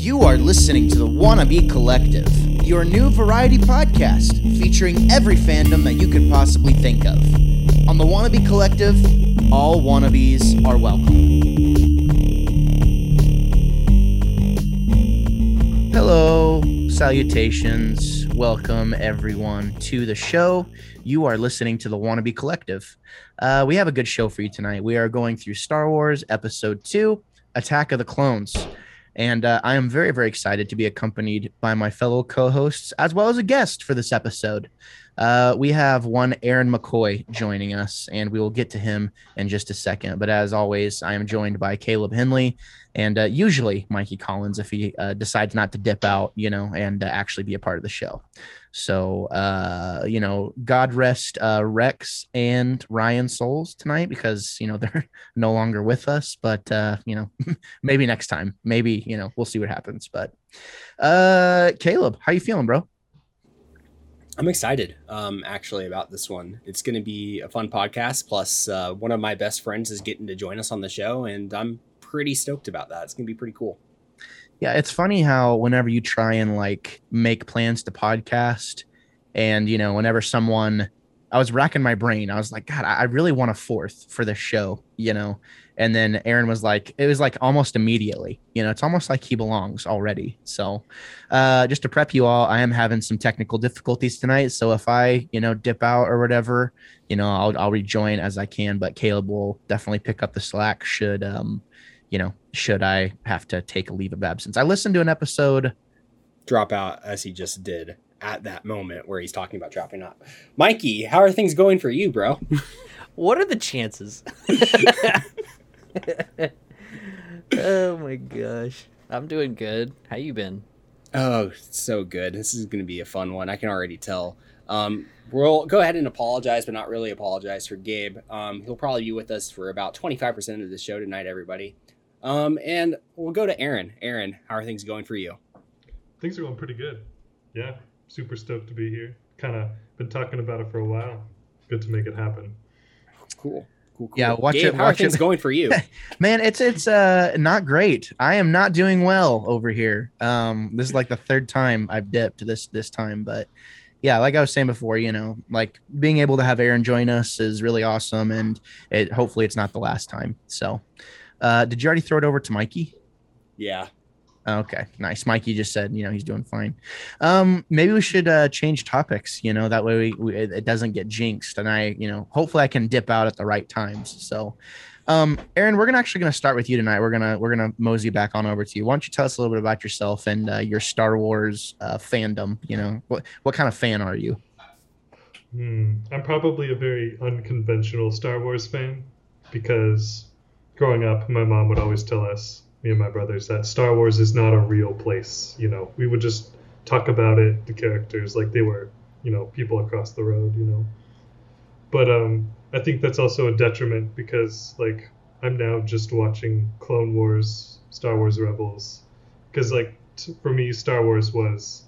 You are listening to the Wannabe Collective, your new variety podcast featuring every fandom that you could possibly think of. On the Wannabe Collective, all wannabes are welcome. Hello, salutations, welcome everyone to the show. You are listening to the Wannabe Collective. Uh, we have a good show for you tonight. We are going through Star Wars Episode 2 Attack of the Clones. And uh, I am very, very excited to be accompanied by my fellow co hosts as well as a guest for this episode. Uh, we have one Aaron McCoy joining us, and we will get to him in just a second. But as always, I am joined by Caleb Henley and uh, usually Mikey Collins if he uh, decides not to dip out, you know, and uh, actually be a part of the show. So, uh, you know, God rest uh, Rex and Ryan Souls tonight because, you know, they're no longer with us. But, uh, you know, maybe next time, maybe, you know, we'll see what happens. But, uh, Caleb, how you feeling, bro? I'm excited, um, actually, about this one. It's going to be a fun podcast. Plus, uh, one of my best friends is getting to join us on the show, and I'm pretty stoked about that. It's going to be pretty cool. Yeah, it's funny how whenever you try and like make plans to podcast, and you know, whenever someone, I was racking my brain, I was like, God, I really want a fourth for this show, you know. And then Aaron was like, it was like almost immediately, you know, it's almost like he belongs already. So, uh, just to prep you all, I am having some technical difficulties tonight. So if I, you know, dip out or whatever, you know, I'll I'll rejoin as I can. But Caleb will definitely pick up the slack should um you know, should I have to take a leave of absence? I listened to an episode. Drop out as he just did at that moment where he's talking about dropping out. Mikey, how are things going for you, bro? what are the chances? oh my gosh. I'm doing good. How you been? Oh, so good. This is going to be a fun one. I can already tell. Um, we'll go ahead and apologize, but not really apologize for Gabe. Um, he'll probably be with us for about 25% of the show tonight, everybody. Um, and we'll go to Aaron. Aaron, how are things going for you? Things are going pretty good. Yeah, super stoked to be here. Kind of been talking about it for a while. Good to make it happen. Cool. Cool, cool. Yeah, watch Gabe, it. How watch are things it. going for you? Man, it's it's uh not great. I am not doing well over here. Um, this is like the third time I've dipped this this time, but yeah, like I was saying before, you know, like being able to have Aaron join us is really awesome, and it hopefully it's not the last time. So, uh, did you already throw it over to Mikey? yeah. Okay, nice. Mikey just said, you know, he's doing fine. Um, maybe we should uh, change topics. You know, that way we, we, it doesn't get jinxed, and I, you know, hopefully I can dip out at the right times. So, um, Aaron, we're gonna actually gonna start with you tonight. We're gonna we're gonna mosey back on over to you. Why don't you tell us a little bit about yourself and uh, your Star Wars uh, fandom? You know, what what kind of fan are you? Hmm. I'm probably a very unconventional Star Wars fan because growing up, my mom would always tell us, me and my brothers, that Star Wars is not a real place. You know, we would just talk about it, the characters, like they were, you know, people across the road, you know. But um, I think that's also a detriment because, like, I'm now just watching Clone Wars, Star Wars Rebels, because, like, t- for me, Star Wars was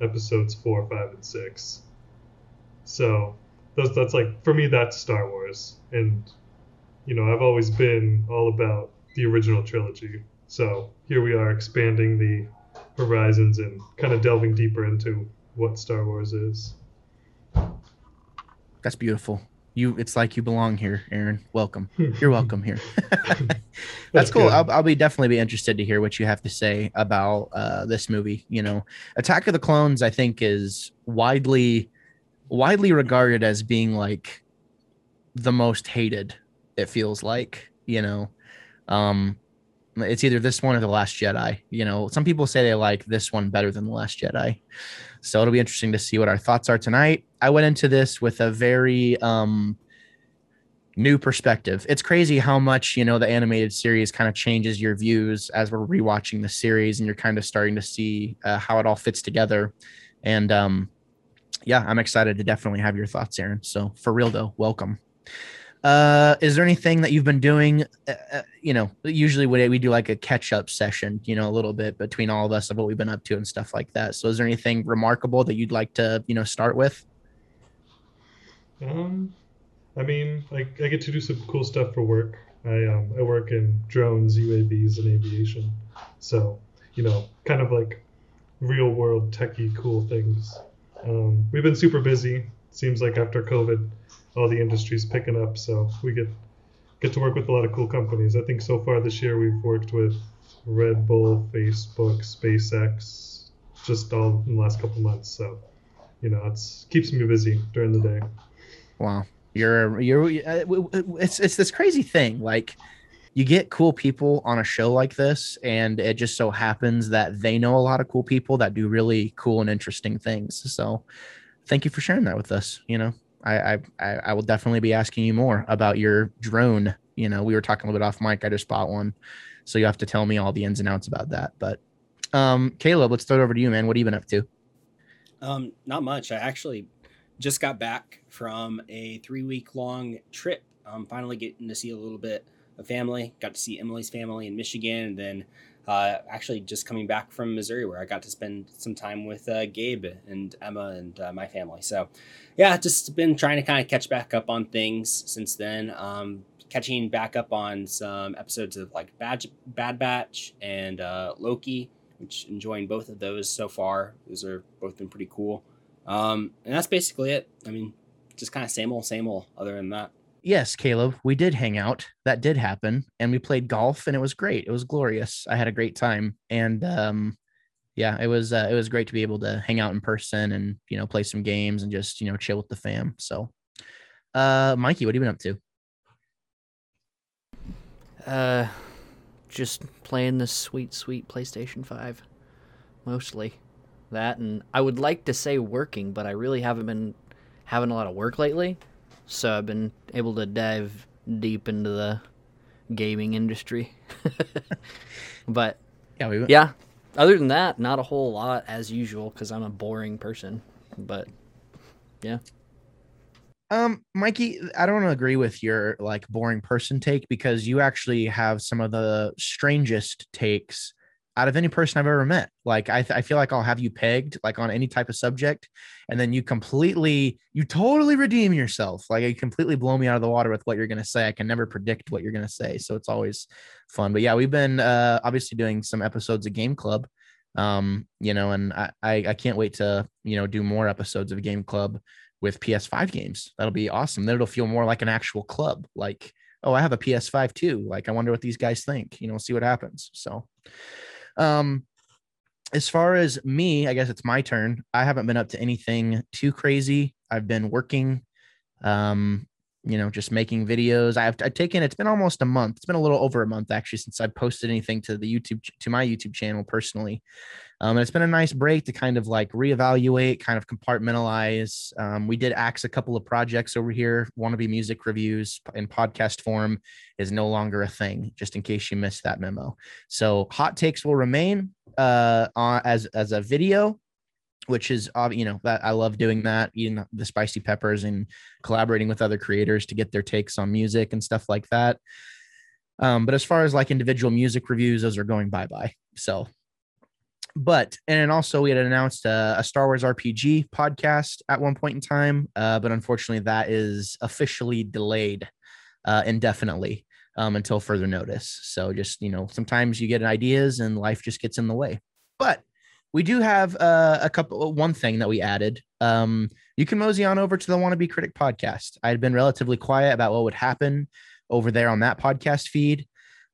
episodes four, five, and six. So that's like for me, that's Star Wars, and you know, I've always been all about the original trilogy. So here we are expanding the horizons and kind of delving deeper into what Star Wars is. That's beautiful. You, it's like you belong here, Aaron. Welcome. You're welcome here. That's cool. I'll, I'll be definitely be interested to hear what you have to say about uh, this movie. You know, Attack of the Clones, I think, is widely widely regarded as being like the most hated. It feels like you know, um, it's either this one or the Last Jedi. You know, some people say they like this one better than the Last Jedi. So it'll be interesting to see what our thoughts are tonight. I went into this with a very um, new perspective. It's crazy how much, you know, the animated series kind of changes your views as we're rewatching the series and you're kind of starting to see uh, how it all fits together. And um, yeah, I'm excited to definitely have your thoughts, Aaron. So for real though, welcome. Uh, is there anything that you've been doing? Uh, uh, you know, usually we, we do like a catch up session, you know, a little bit between all of us of what we've been up to and stuff like that. So is there anything remarkable that you'd like to, you know, start with? Um, I mean, I, I get to do some cool stuff for work. I um I work in drones, UAVs, and aviation. So you know, kind of like real world techie cool things. Um, we've been super busy. Seems like after COVID, all the industries picking up, so we get get to work with a lot of cool companies. I think so far this year we've worked with Red Bull, Facebook, SpaceX, just all in the last couple months. So, you know, it's keeps me busy during the day. Wow, you're you're uh, it's it's this crazy thing. Like, you get cool people on a show like this, and it just so happens that they know a lot of cool people that do really cool and interesting things. So, thank you for sharing that with us. You know, I I I will definitely be asking you more about your drone. You know, we were talking a little bit off mic. I just bought one, so you have to tell me all the ins and outs about that. But um, Caleb, let's throw it over to you, man. What have you been up to? Um, not much. I actually just got back from a three week long trip. I'm finally getting to see a little bit of family. Got to see Emily's family in Michigan, and then uh, actually just coming back from Missouri, where I got to spend some time with uh, Gabe and Emma and uh, my family. So, yeah, just been trying to kind of catch back up on things since then. Um, catching back up on some episodes of like Bad, Bad Batch and uh, Loki, which enjoying both of those so far. Those are both been pretty cool. Um, and that's basically it. I mean, just kind of same old, same old. Other than that yes, Caleb, we did hang out. That did happen, and we played golf, and it was great. It was glorious. I had a great time, and um, yeah, it was uh, it was great to be able to hang out in person and you know play some games and just you know chill with the fam. So, uh, Mikey, what have you been up to? Uh, just playing this sweet, sweet PlayStation Five, mostly that, and I would like to say working, but I really haven't been having a lot of work lately so I've been able to dive deep into the gaming industry. but yeah, we yeah. Other than that, not a whole lot as usual because I'm a boring person. But yeah. Um, Mikey, I don't agree with your like boring person take because you actually have some of the strangest takes out of any person I've ever met. Like I, th- I feel like I'll have you pegged like on any type of subject, and then you completely, you totally redeem yourself. Like you completely blow me out of the water with what you're gonna say. I can never predict what you're gonna say, so it's always fun. But yeah, we've been uh, obviously doing some episodes of Game Club, um, you know, and I, I, I can't wait to you know do more episodes of Game Club with PS5 games. That'll be awesome. Then it'll feel more like an actual club. Like, oh, I have a PS5 too. Like, I wonder what these guys think. You know, see what happens. So. Um, as far as me, I guess it's my turn. I haven't been up to anything too crazy. I've been working, um, you know, just making videos. I've, I've taken it's been almost a month. It's been a little over a month actually since I posted anything to the YouTube to my YouTube channel personally. Um, and it's been a nice break to kind of like reevaluate, kind of compartmentalize. Um, we did axe a couple of projects over here. Wannabe music reviews in podcast form is no longer a thing, just in case you missed that memo. So hot takes will remain uh, as as a video, which is you know that I love doing that, eating the spicy peppers and collaborating with other creators to get their takes on music and stuff like that. Um, but as far as like individual music reviews, those are going bye bye. So but and also we had announced a, a, Star Wars RPG podcast at one point in time, uh, but unfortunately that is officially delayed uh, indefinitely um, until further notice. So just you know, sometimes you get ideas and life just gets in the way. But we do have uh, a couple. One thing that we added. Um, you can mosey on over to the Wannabe Critic podcast. I had been relatively quiet about what would happen over there on that podcast feed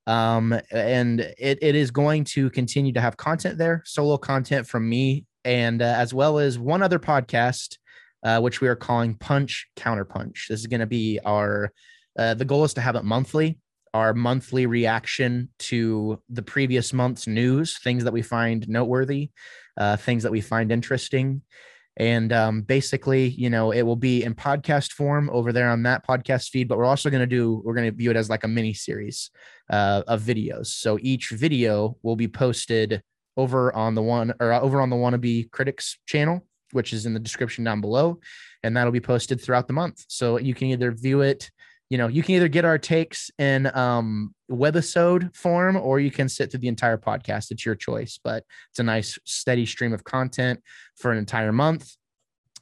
um, and it, it is going to continue to have content there, solo content from me, and uh, as well as one other podcast, uh, which we are calling Punch Counterpunch. This is going to be our. Uh, the goal is to have it monthly. Our monthly reaction to the previous month's news, things that we find noteworthy, uh, things that we find interesting, and um, basically you know it will be in podcast form over there on that podcast feed but we're also going to do we're going to view it as like a mini series uh, of videos. So each video will be posted over on the one or over on the wannabe critics channel which is in the description down below and that'll be posted throughout the month. So you can either view it you know, you can either get our takes in um, webisode form or you can sit through the entire podcast. It's your choice, but it's a nice steady stream of content for an entire month.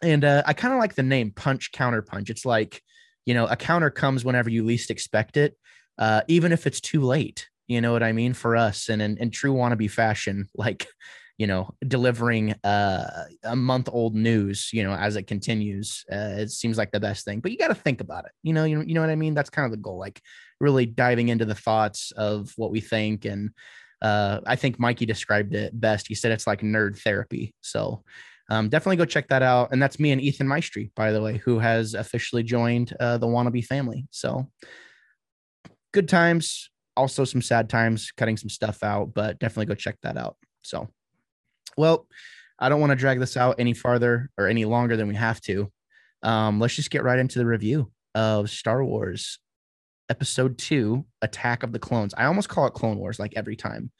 And uh, I kind of like the name Punch Counter Punch. It's like, you know, a counter comes whenever you least expect it, uh, even if it's too late. You know what I mean? For us and in, in true wannabe fashion, like, you know, delivering uh, a month old news, you know, as it continues, uh, it seems like the best thing. But you got to think about it. You know, you, you know what I mean? That's kind of the goal. Like, really diving into the thoughts of what we think. And uh, I think Mikey described it best. He said it's like nerd therapy. So um, definitely go check that out. And that's me and Ethan Maestri, by the way, who has officially joined uh, the Wannabe family. So good times, also some sad times, cutting some stuff out, but definitely go check that out. So, well, I don't want to drag this out any farther or any longer than we have to. Um, let's just get right into the review of Star Wars Episode Two: Attack of the Clones. I almost call it Clone Wars like every time,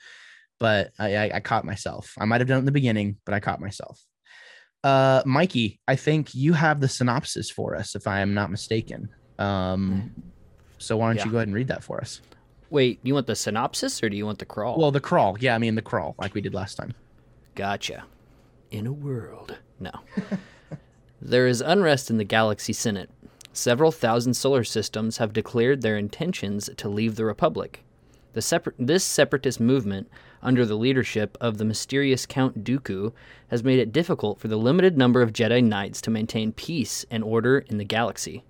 but I, I, I caught myself. I might have done it in the beginning, but I caught myself. Uh, Mikey, I think you have the synopsis for us, if I am not mistaken. Um, so why don't Yeah. you go ahead and read that for us? Wait, you want the synopsis or do you want the crawl? Well, the crawl. Yeah, I mean the crawl, like we did last time. Gotcha. In a world. No. there is unrest in the Galaxy Senate. Several thousand solar systems have declared their intentions to leave the Republic. The separ- this separatist movement, under the leadership of the mysterious Count Dooku, has made it difficult for the limited number of Jedi Knights to maintain peace and order in the galaxy.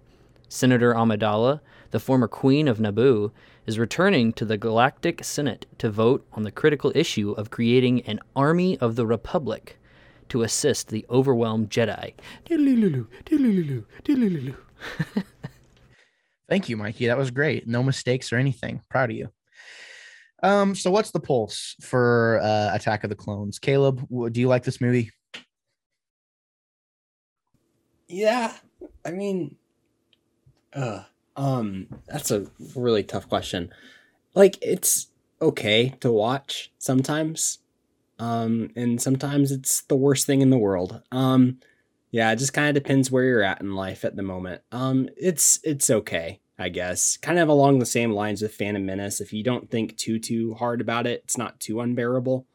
Senator Amidala, the former Queen of Naboo, is returning to the Galactic Senate to vote on the critical issue of creating an Army of the Republic to assist the overwhelmed Jedi. Thank you, Mikey. That was great. No mistakes or anything. Proud of you. Um, so what's the pulse for uh, Attack of the Clones? Caleb, do you like this movie? Yeah, I mean, uh, um, that's a really tough question. Like, it's okay to watch sometimes, um, and sometimes it's the worst thing in the world. Um, yeah, it just kind of depends where you're at in life at the moment. Um, it's it's okay, I guess. Kind of along the same lines with Phantom Menace. If you don't think too too hard about it, it's not too unbearable.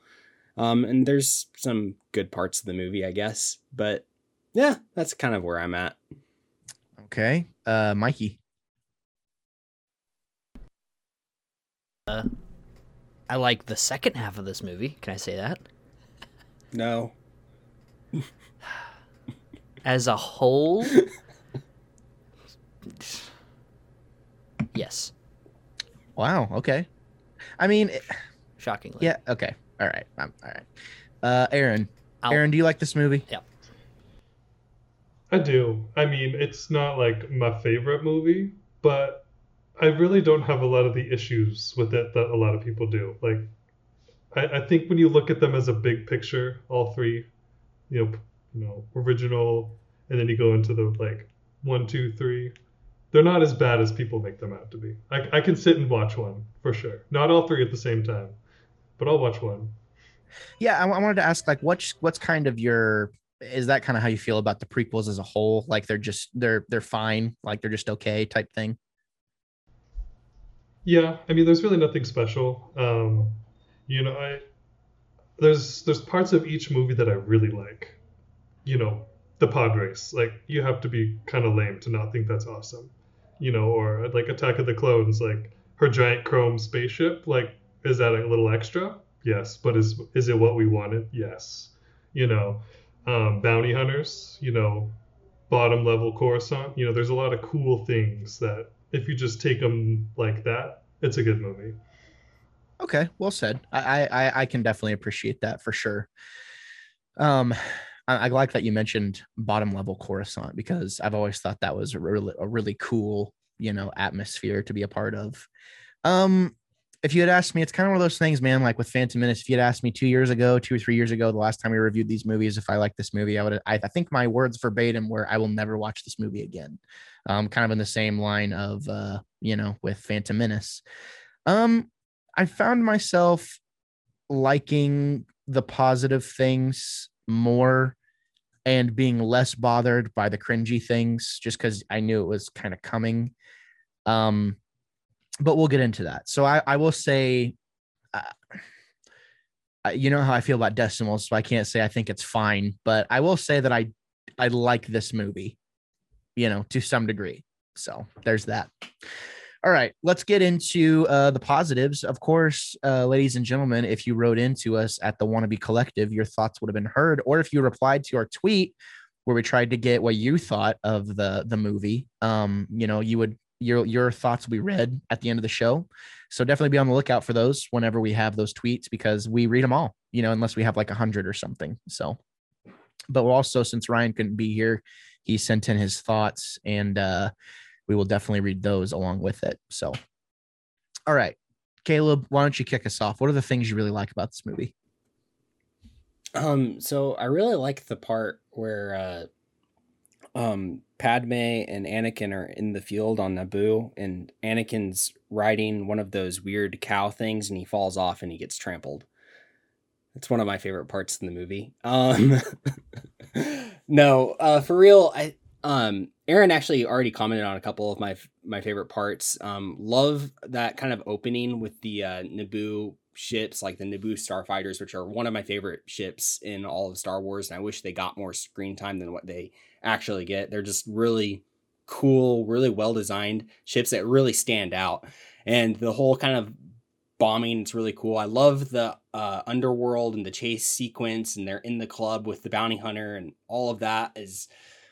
Um, and there's some good parts of the movie, I guess, but yeah, that's kind of where I'm at. Okay. Uh, Mikey. I like the second half of this movie. Can I say that? No. As a whole, yes, Wow. Okay. I mean, it- shockingly. yeah. Okay. All right. Um, all right. Uh, Aaron. I'll- Aaron, do you like this movie? Yeah. I do. I mean, it's not like my favorite movie, but I really don't have a lot of the issues with it that a lot of people do. Like, I, I think when you look at them as a big picture, all three, you know, you know, original, and then you go into the like one, two, three, they're not as bad as people make them out to be. I, I can sit and watch one for sure. Not all three at the same time, but I'll watch one. Yeah, I, I wanted to ask, like, what's what's kind of your is that kind of how you feel about the prequels as a whole? Like, they're just they're they're fine, like they're just okay type thing. Yeah, I mean, there's really nothing special. Um, you know, I there's there's parts of each movie that I really like. You know, the race. Like, you have to be kind of lame to not think that's awesome. You know, or like Attack of the Clones, like her giant chrome spaceship. Like, is that a little extra? Yes, but is is it what we wanted? Yes. You know, um, bounty hunters. You know, bottom level Coruscant. You know, there's a lot of cool things that if you just take them like that, it's a good movie. Okay, well said. I I I can definitely appreciate that for sure. Um, I, I like that you mentioned bottom level Coruscant because I've always thought that was a really a really cool you know atmosphere to be a part of. Um, if you had asked me, it's kind of one of those things, man. Like with Phantom Menace, if you had asked me two years ago, two or three years ago, the last time we reviewed these movies, if I liked this movie, I would. I, I think my words verbatim were, "I will never watch this movie again." Um, kind of in the same line of, uh, you know, with Phantom Menace. Um, I found myself liking the positive things more and being less bothered by the cringy things just because I knew it was kind of coming. Um, but we'll get into that. So I, I will say, uh, you know how I feel about decimals, so I can't say I think it's fine, but I will say that I I like this movie, you know, to some degree. So there's that. All right, let's get into uh, the positives. Of course, uh, ladies and gentlemen, if you wrote into us at the Wannabe Collective, your thoughts would have been heard. Or if you replied to our tweet where we tried to get what you thought of the the movie, um, you know, you would your your thoughts will be read at the end of the show. So definitely be on the lookout for those whenever we have those tweets because we read them all. You know, unless we have like a hundred or something. So, but also since Ryan couldn't be here, he sent in his thoughts and. uh we will definitely read those along with it. So, all right, Caleb, why don't you kick us off? What are the things you really like about this movie? Um, so I really like the part where uh, um, Padme and Anakin are in the field on Naboo, and Anakin's riding one of those weird cow things, and he falls off and he gets trampled. It's one of my favorite parts in the movie. Um, no, uh, for real, I um Aaron actually already commented on a couple of my my favorite parts. Um, love that kind of opening with the uh, Naboo ships, like the Naboo starfighters, which are one of my favorite ships in all of Star Wars, and I wish they got more screen time than what they actually get. They're just really cool, really well designed ships that really stand out, and the whole kind of bombing it's really cool i love the uh, underworld and the chase sequence and they're in the club with the bounty hunter and all of that is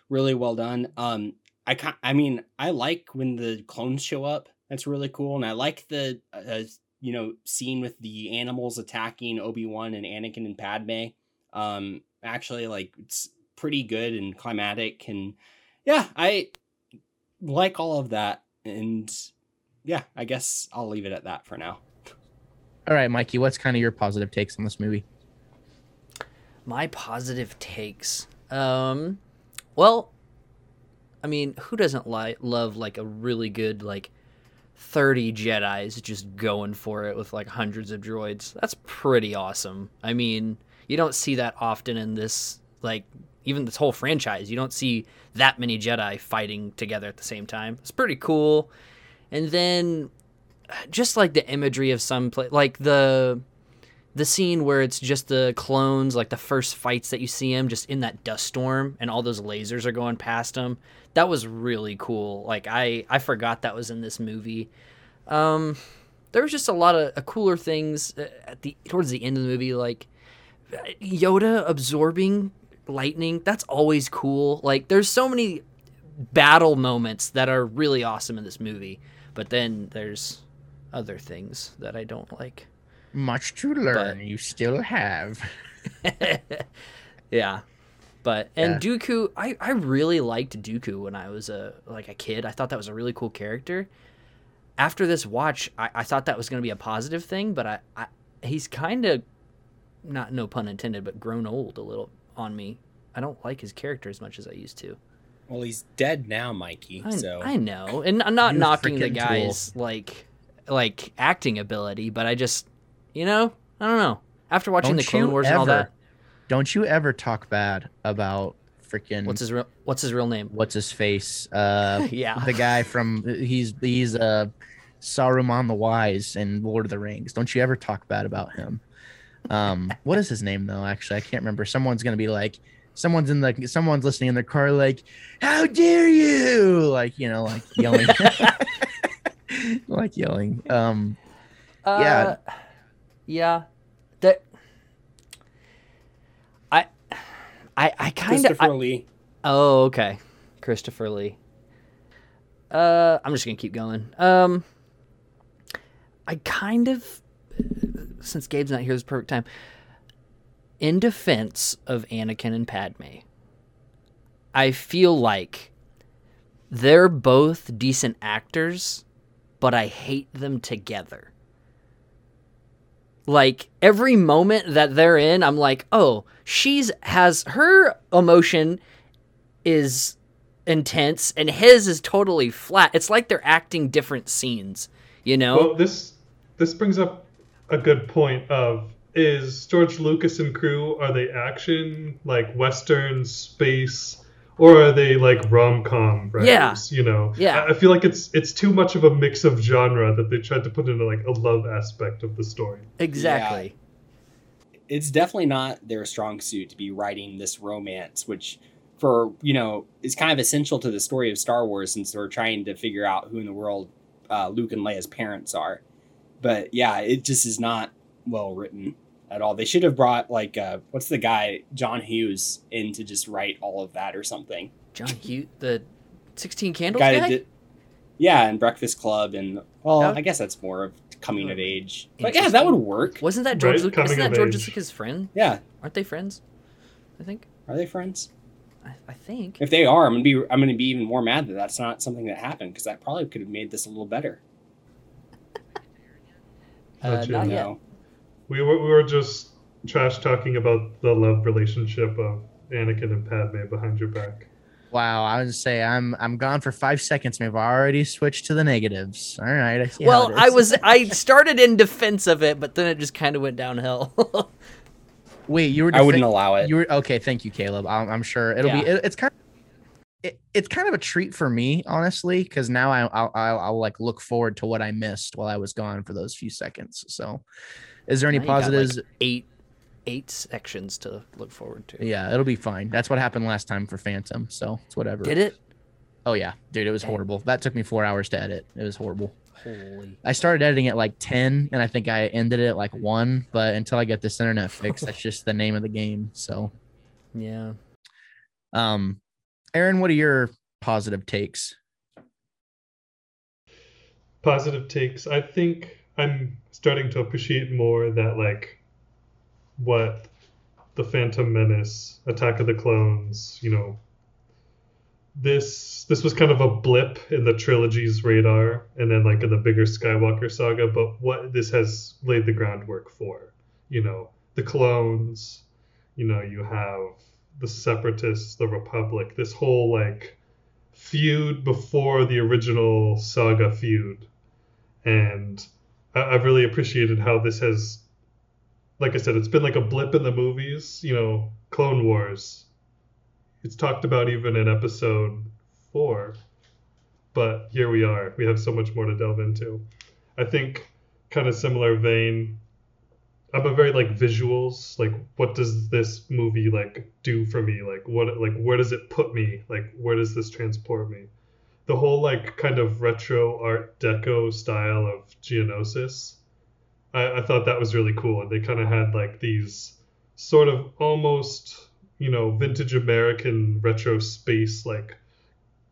really well done. Um, I I mean, I like when the clones show up. That's really cool, and I like the uh, you know scene with the animals attacking Obi Wan and Anakin and Padme. Um, actually, like it's pretty good and climatic, and yeah, I like all of that. And yeah, I guess I'll leave it at that for now. All right, Mikey, what's kind of your positive takes on this movie? My positive takes. Um, well, I mean, who doesn't li- love like a really good like 30 Jedi's just going for it with like hundreds of droids? That's pretty awesome. I mean, you don't see that often in this like even this whole franchise. You don't see that many Jedi fighting together at the same time. It's pretty cool. And then uh, just like the imagery of some place like the the scene where it's just the clones, like the first fights that you see him just in that dust storm and all those lasers are going past him. That was really cool. Like I I forgot that was in this movie. Um there was just a lot of uh, cooler things uh, at the towards the end of the movie like Yoda absorbing lightning. That's always cool. Like there's so many battle moments that are really awesome in this movie, but then there's other things that I don't like. Much to learn, but, you still have. yeah, but and yeah. Dooku, I I really liked Dooku when I was a like a kid. I thought that was a really cool character. After this watch, I, I thought that was going to be a positive thing, but I, I he's kind of not no pun intended, but grown old a little on me. I don't like his character as much as I used to. Well, he's dead now, Mikey. I, so I know, and I'm not knocking the guy's tool. like like acting ability, but I just you know, I don't know. After watching don't the Clone Wars ever, and all that, don't you ever talk bad about freaking what's his real what's his real name? What's his face? Uh, yeah, the guy from he's he's uh Saruman the Wise in Lord of the Rings. Don't you ever talk bad about him? Um, what is his name though? Actually, I can't remember. Someone's gonna be like, someone's in the someone's listening in their car, like, "How dare you!" Like you know, like yelling, like yelling. Um, uh, yeah yeah, that I I I kind of Christopher Lee. Oh, okay, Christopher Lee. Uh, I'm just gonna keep going. Um, I kind of, since Gabe's not here, this perfect time. In defense of Anakin and Padme, I feel like they're both decent actors, but I hate them together. Like every moment that they're in, I'm like, oh, she's has her emotion is intense and his is totally flat. It's like they're acting different scenes, you know? Well, this this brings up a good point of is George Lucas and crew are they action like western space or are they like rom com writers? Yeah. You know, yeah. I, feel like it's it's too much of a mix of genre that they tried to put into like a love aspect of the story. Exactly. Yeah. It's definitely not their strong suit to be writing this romance, which for you know is kind of essential to the story of Star Wars since we're trying to figure out who in the world uh, Luke and Leia's parents are. But yeah, it just is not well written at all. They should have brought like uh, what's the guy John Hughes in to just write all of that or something. John Hughes, the Sixteen Candles guy. guy? Did, yeah, and Breakfast Club, and well, I guess that's more of coming of age. But yeah, that would work. Wasn't that George? Right? Lucas, isn't that George Lucas' friend? Yeah, aren't they friends? I think. Are they friends? I, I think. If they are, I'm gonna be I'm gonna be even more mad that that's not something that happened because that probably could have made this a little better. uh, not yet. We were we were just trash talking about the love relationship of Anakin and Padme behind your back. Wow, I would say I'm I'm gone for five seconds. We've already switched to the negatives. All right. I well, I was I started in defense of it, but then it just kind of went downhill. Wait, you were? Defi- I wouldn't allow it. You were okay. Thank you, Caleb. I'm, I'm sure it'll yeah. be. It, it's kind of. It, it's kind of a treat for me, honestly, because now I, I'll, I'll, I'll like look forward to what I missed while I was gone for those few seconds. So, is there any now positives? Like eight eight sections to look forward to. Yeah, it'll be fine. That's what happened last time for Phantom, so it's whatever. Did it? Oh yeah, dude, it was Dang. horrible. That took me four hours to edit. It was horrible. Holy. I started editing at like ten, and I think I ended it at like one. But until I get this internet fixed, that's just the name of the game. So, yeah. Um, Aaron, what are your positive takes? Positive takes. I think I'm starting to appreciate more that like what the Phantom Menace, Attack of the Clones, you know, this this was kind of a blip in the trilogy's radar, and then like in the bigger Skywalker saga. But what this has laid the groundwork for, you know, the clones, you know, you have the Separatists, the Republic, this whole like feud before the original saga feud, and I've really appreciated how this has like I said, it's been like a blip in the movies. You know, Clone Wars. It's talked about even in episode four, but here we are. We have so much more to delve into. I think, kind of similar vein. I'm a very like visuals. Like, what does this movie like do for me? Like, what like where does it put me? Like, where does this transport me? The whole like kind of retro Art Deco style of Geonosis I, I thought that was really cool. And they kind of had like these sort of almost, you know, vintage American retro space like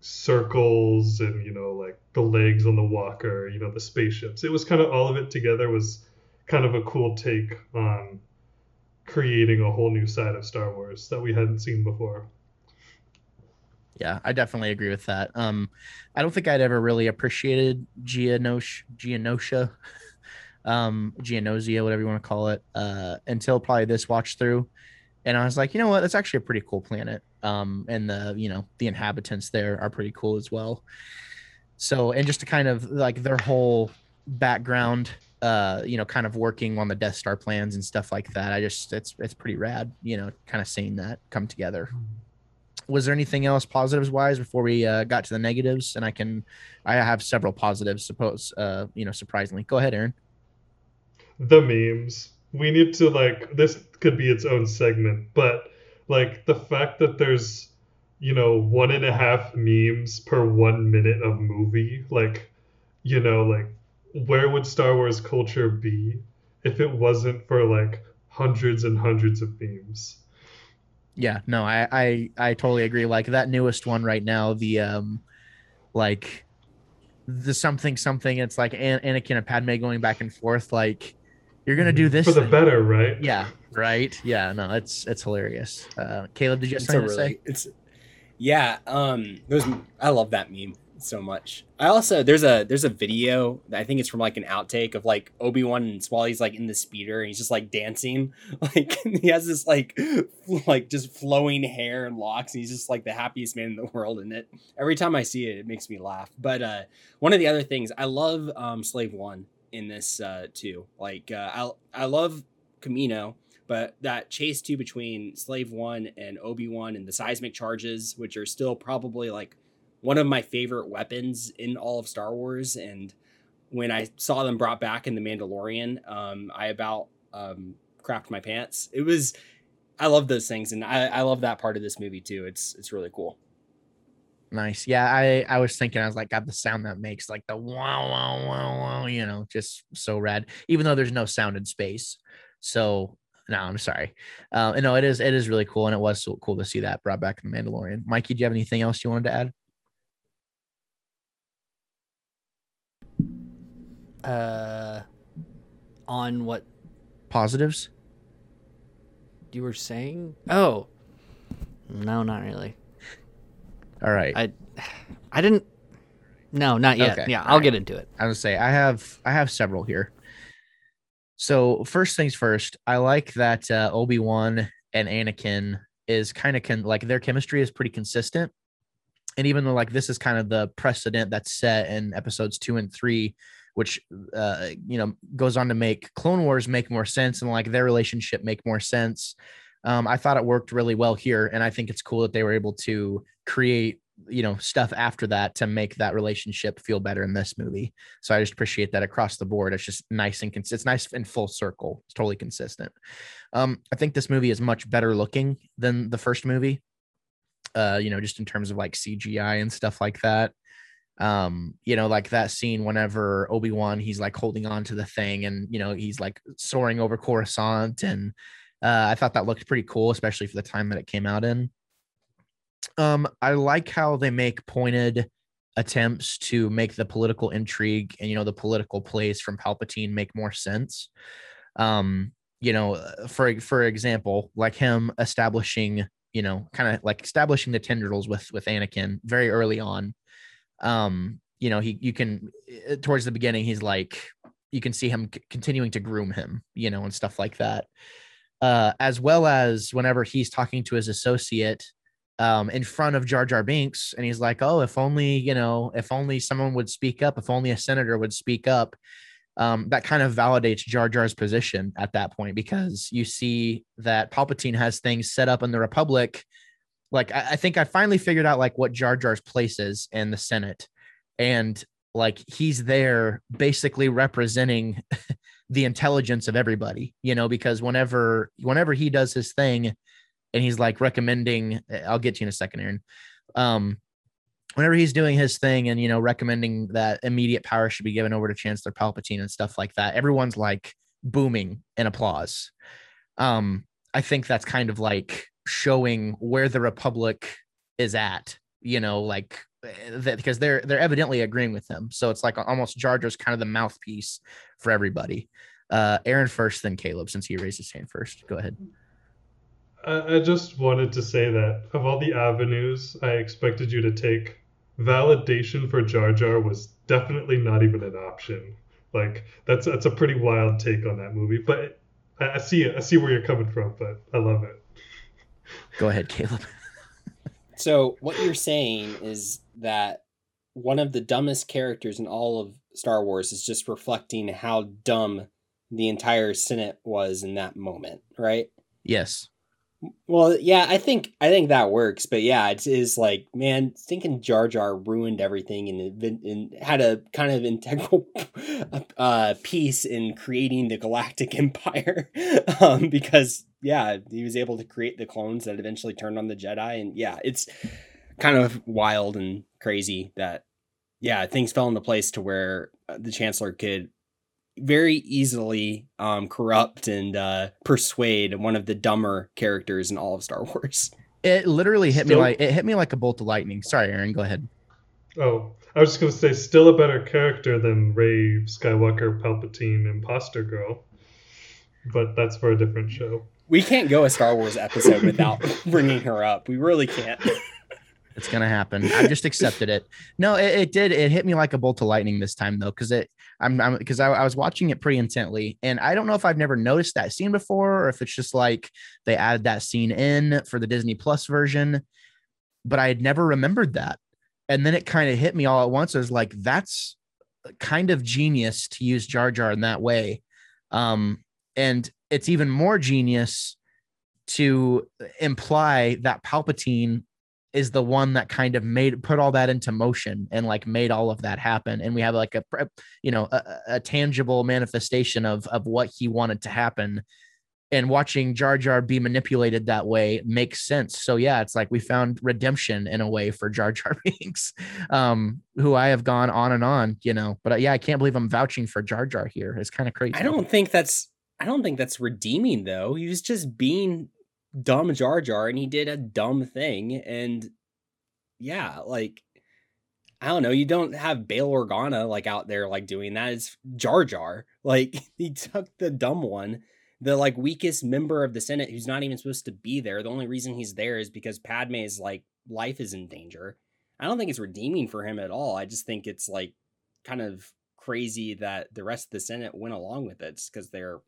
circles and, you know, like the legs on the walker, you know, the spaceships. It was kind of all of it together was kind of a cool take on creating a whole new side of Star Wars that we hadn't seen before. Yeah, I definitely agree with that. Um, I don't think I'd ever really appreciated Geonosia, Geonosia um, Geonosia, whatever you want to call it, uh, until probably this watch through. And I was like, you know what? That's actually a pretty cool planet. Um, and the, you know, the inhabitants there are pretty cool as well. So, and just to kind of like their whole background, uh, you know, kind of working on the Death Star plans and stuff like that. I just, it's, it's pretty rad, you know, kind of seeing that come together. Was there anything else positives wise before we uh, got to the negatives? And I can, I have several positives, suppose, uh, you know, surprisingly. Go ahead, Aaron the memes. We need to like this could be its own segment, but like the fact that there's you know one and a half memes per one minute of movie, like you know like where would Star Wars culture be if it wasn't for like hundreds and hundreds of memes? Yeah, no, I I I totally agree. Like that newest one right now, the um like the something something it's like An- Anakin and Padme going back and forth like you're gonna do this for the thing. better, right? Yeah, right. Yeah, no, it's it's hilarious. Uh, Caleb, did you have something really, to say? It's yeah. Um, those I love that meme so much. I also there's a there's a video I think it's from like an outtake of like Obi Wan and he's like in the speeder and he's just like dancing, like he has this like like just flowing hair and locks and he's just like the happiest man in the world in it. Every time I see it, it makes me laugh. But uh, one of the other things I love um, Slave One in this uh, too. Like uh, I I love Kamino but that chase too between Slave One and Obi Wan and the seismic charges, which are still probably like one of my favorite weapons in all of Star Wars. And when I saw them brought back in the Mandalorian, um, I about um, crapped my pants. It was I love those things, and I, I love that part of this movie too. It's it's really cool. Nice. Yeah, I I was thinking I was like, God, the sound that makes like the wow wow wow wow, you know, just so rad. Even though there's no sound in space, so no, I'm sorry. Uh, no, it is it is really cool, and it was so cool to see that brought back in the Mandalorian. Mikey, do you have anything else you wanted to add? Uh, on what Positives? you were saying? Oh, no, not really. All right. I, I didn't. No, not yet. Okay, Yeah, all I'll right. get into it. I would say I have I have several here. So first things first, I like that uh, Obi Wan and Anakin is kind of con- like their chemistry is pretty consistent, and even though like this is kind of the precedent that's set in episodes two and three, which uh, you know goes on to make Clone Wars make more sense and like their relationship make more sense. Um, I thought it worked really well here, and I think it's cool that they were able to create you know stuff after that to make that relationship feel better in this movie. So I just appreciate that across the board. It's just nice and cons- it's nice and full circle. It's totally consistent. Um, I think this movie is much better looking than the first movie. Uh, you know, just in terms of like CGI and stuff like that. Um, you know, like that scene whenever Obi-Wan he's like holding on to the thing and you know he's like soaring over Coruscant and uh, I thought that looked pretty cool, especially for the time that it came out in. Um, I like how they make pointed attempts to make the political intrigue and you know the political plays from Palpatine make more sense. Um, you know, uh, for for example, like him establishing, you know, kind of like establishing the tendrils with with Anakin very early on. Um, you know, he you can uh, towards the beginning he's like you can see him c- continuing to groom him, you know, and stuff like that. Uh, as well as whenever he's talking to his associate um, in front of Jar Jar Binks, and he's like, "Oh, if only you know, if only someone would speak up, if only a senator would speak up." Um, that kind of validates Jar Jar's position at that point because you see that Palpatine has things set up in the Republic. Like, I, I think I finally figured out like what Jar Jar's place is in the Senate, and like he's there basically representing the intelligence of everybody, you know, because whenever whenever he does his thing and he's like recommending I'll get to you in a second, Aaron. Um whenever he's doing his thing and you know recommending that immediate power should be given over to Chancellor Palpatine and stuff like that, everyone's like booming in applause. Um I think that's kind of like showing where the republic is at, you know, like that because they're they're evidently agreeing with him. So it's like almost Jar Jar's kind of the mouthpiece for everybody. Uh Aaron first, then Caleb, since he raised his hand first. Go ahead. I, just wanted to say that of all the avenues I expected you to take, validation for Jar Jar was definitely not even an option. Like that's that's a pretty wild take on that movie, but I, see. I see where you're coming from, but I love it. Go ahead, Caleb. So what you're saying is that one of the dumbest characters in all of Star Wars is just reflecting how dumb the entire Senate was in that moment, right? Yes. Well, yeah, I think I think that works, but yeah, it is like, man, thinking Jar Jar ruined everything and, and had a kind of integral uh, piece in creating the Galactic Empire, um, because yeah, he was able to create the clones that eventually turned on the Jedi, and yeah, it's kind of wild and crazy that yeah, things fell into place to where uh, the Chancellor could very easily um, corrupt and uh, persuade one of the dumber characters in all of Star Wars. It literally hit me like it hit me like a bolt of lightning. Sorry, Aaron. Go ahead. Oh, I was just gonna say, still a better character than Rey Skywalker, Palpatine, Imposter Girl, but that's for a different show. We can't go a Star Wars episode without bringing her up. We really can't. It's gonna happen. I just accepted it. No, it, it did. It hit me like a bolt of lightning this time though, because it. I'm because I, I was watching it pretty intently, and I don't know if I've never noticed that scene before, or if it's just like they added that scene in for the Disney Plus version, but I had never remembered that, and then it kind of hit me all at once. I was like, that's kind of genius to use Jar Jar in that way, um, and it's even more genius to imply that Palpatine is the one that kind of made put all that into motion and like made all of that happen and we have like a you know a, a tangible manifestation of of what he wanted to happen and watching Jar Jar be manipulated that way makes sense. So yeah, it's like we found redemption in a way for Jar Jar Binks, um, who I have gone on and on, you know. But uh, yeah, I can't believe I'm vouching for Jar Jar here. It's kind of crazy. I don't think that's I don't think that's redeeming though. He was just being dumb Jar Jar and he did a dumb thing and yeah, like I don't know, you don't have Bail Organa like out there like doing that. It's Jar Jar. Like he took the dumb one, the like weakest member of the Senate who's not even supposed to be there. The only reason he's there is because Padme's like life is in danger. I don't think it's redeeming for him at all. I just think it's like kind of crazy that the rest of the Senate went along with it because they're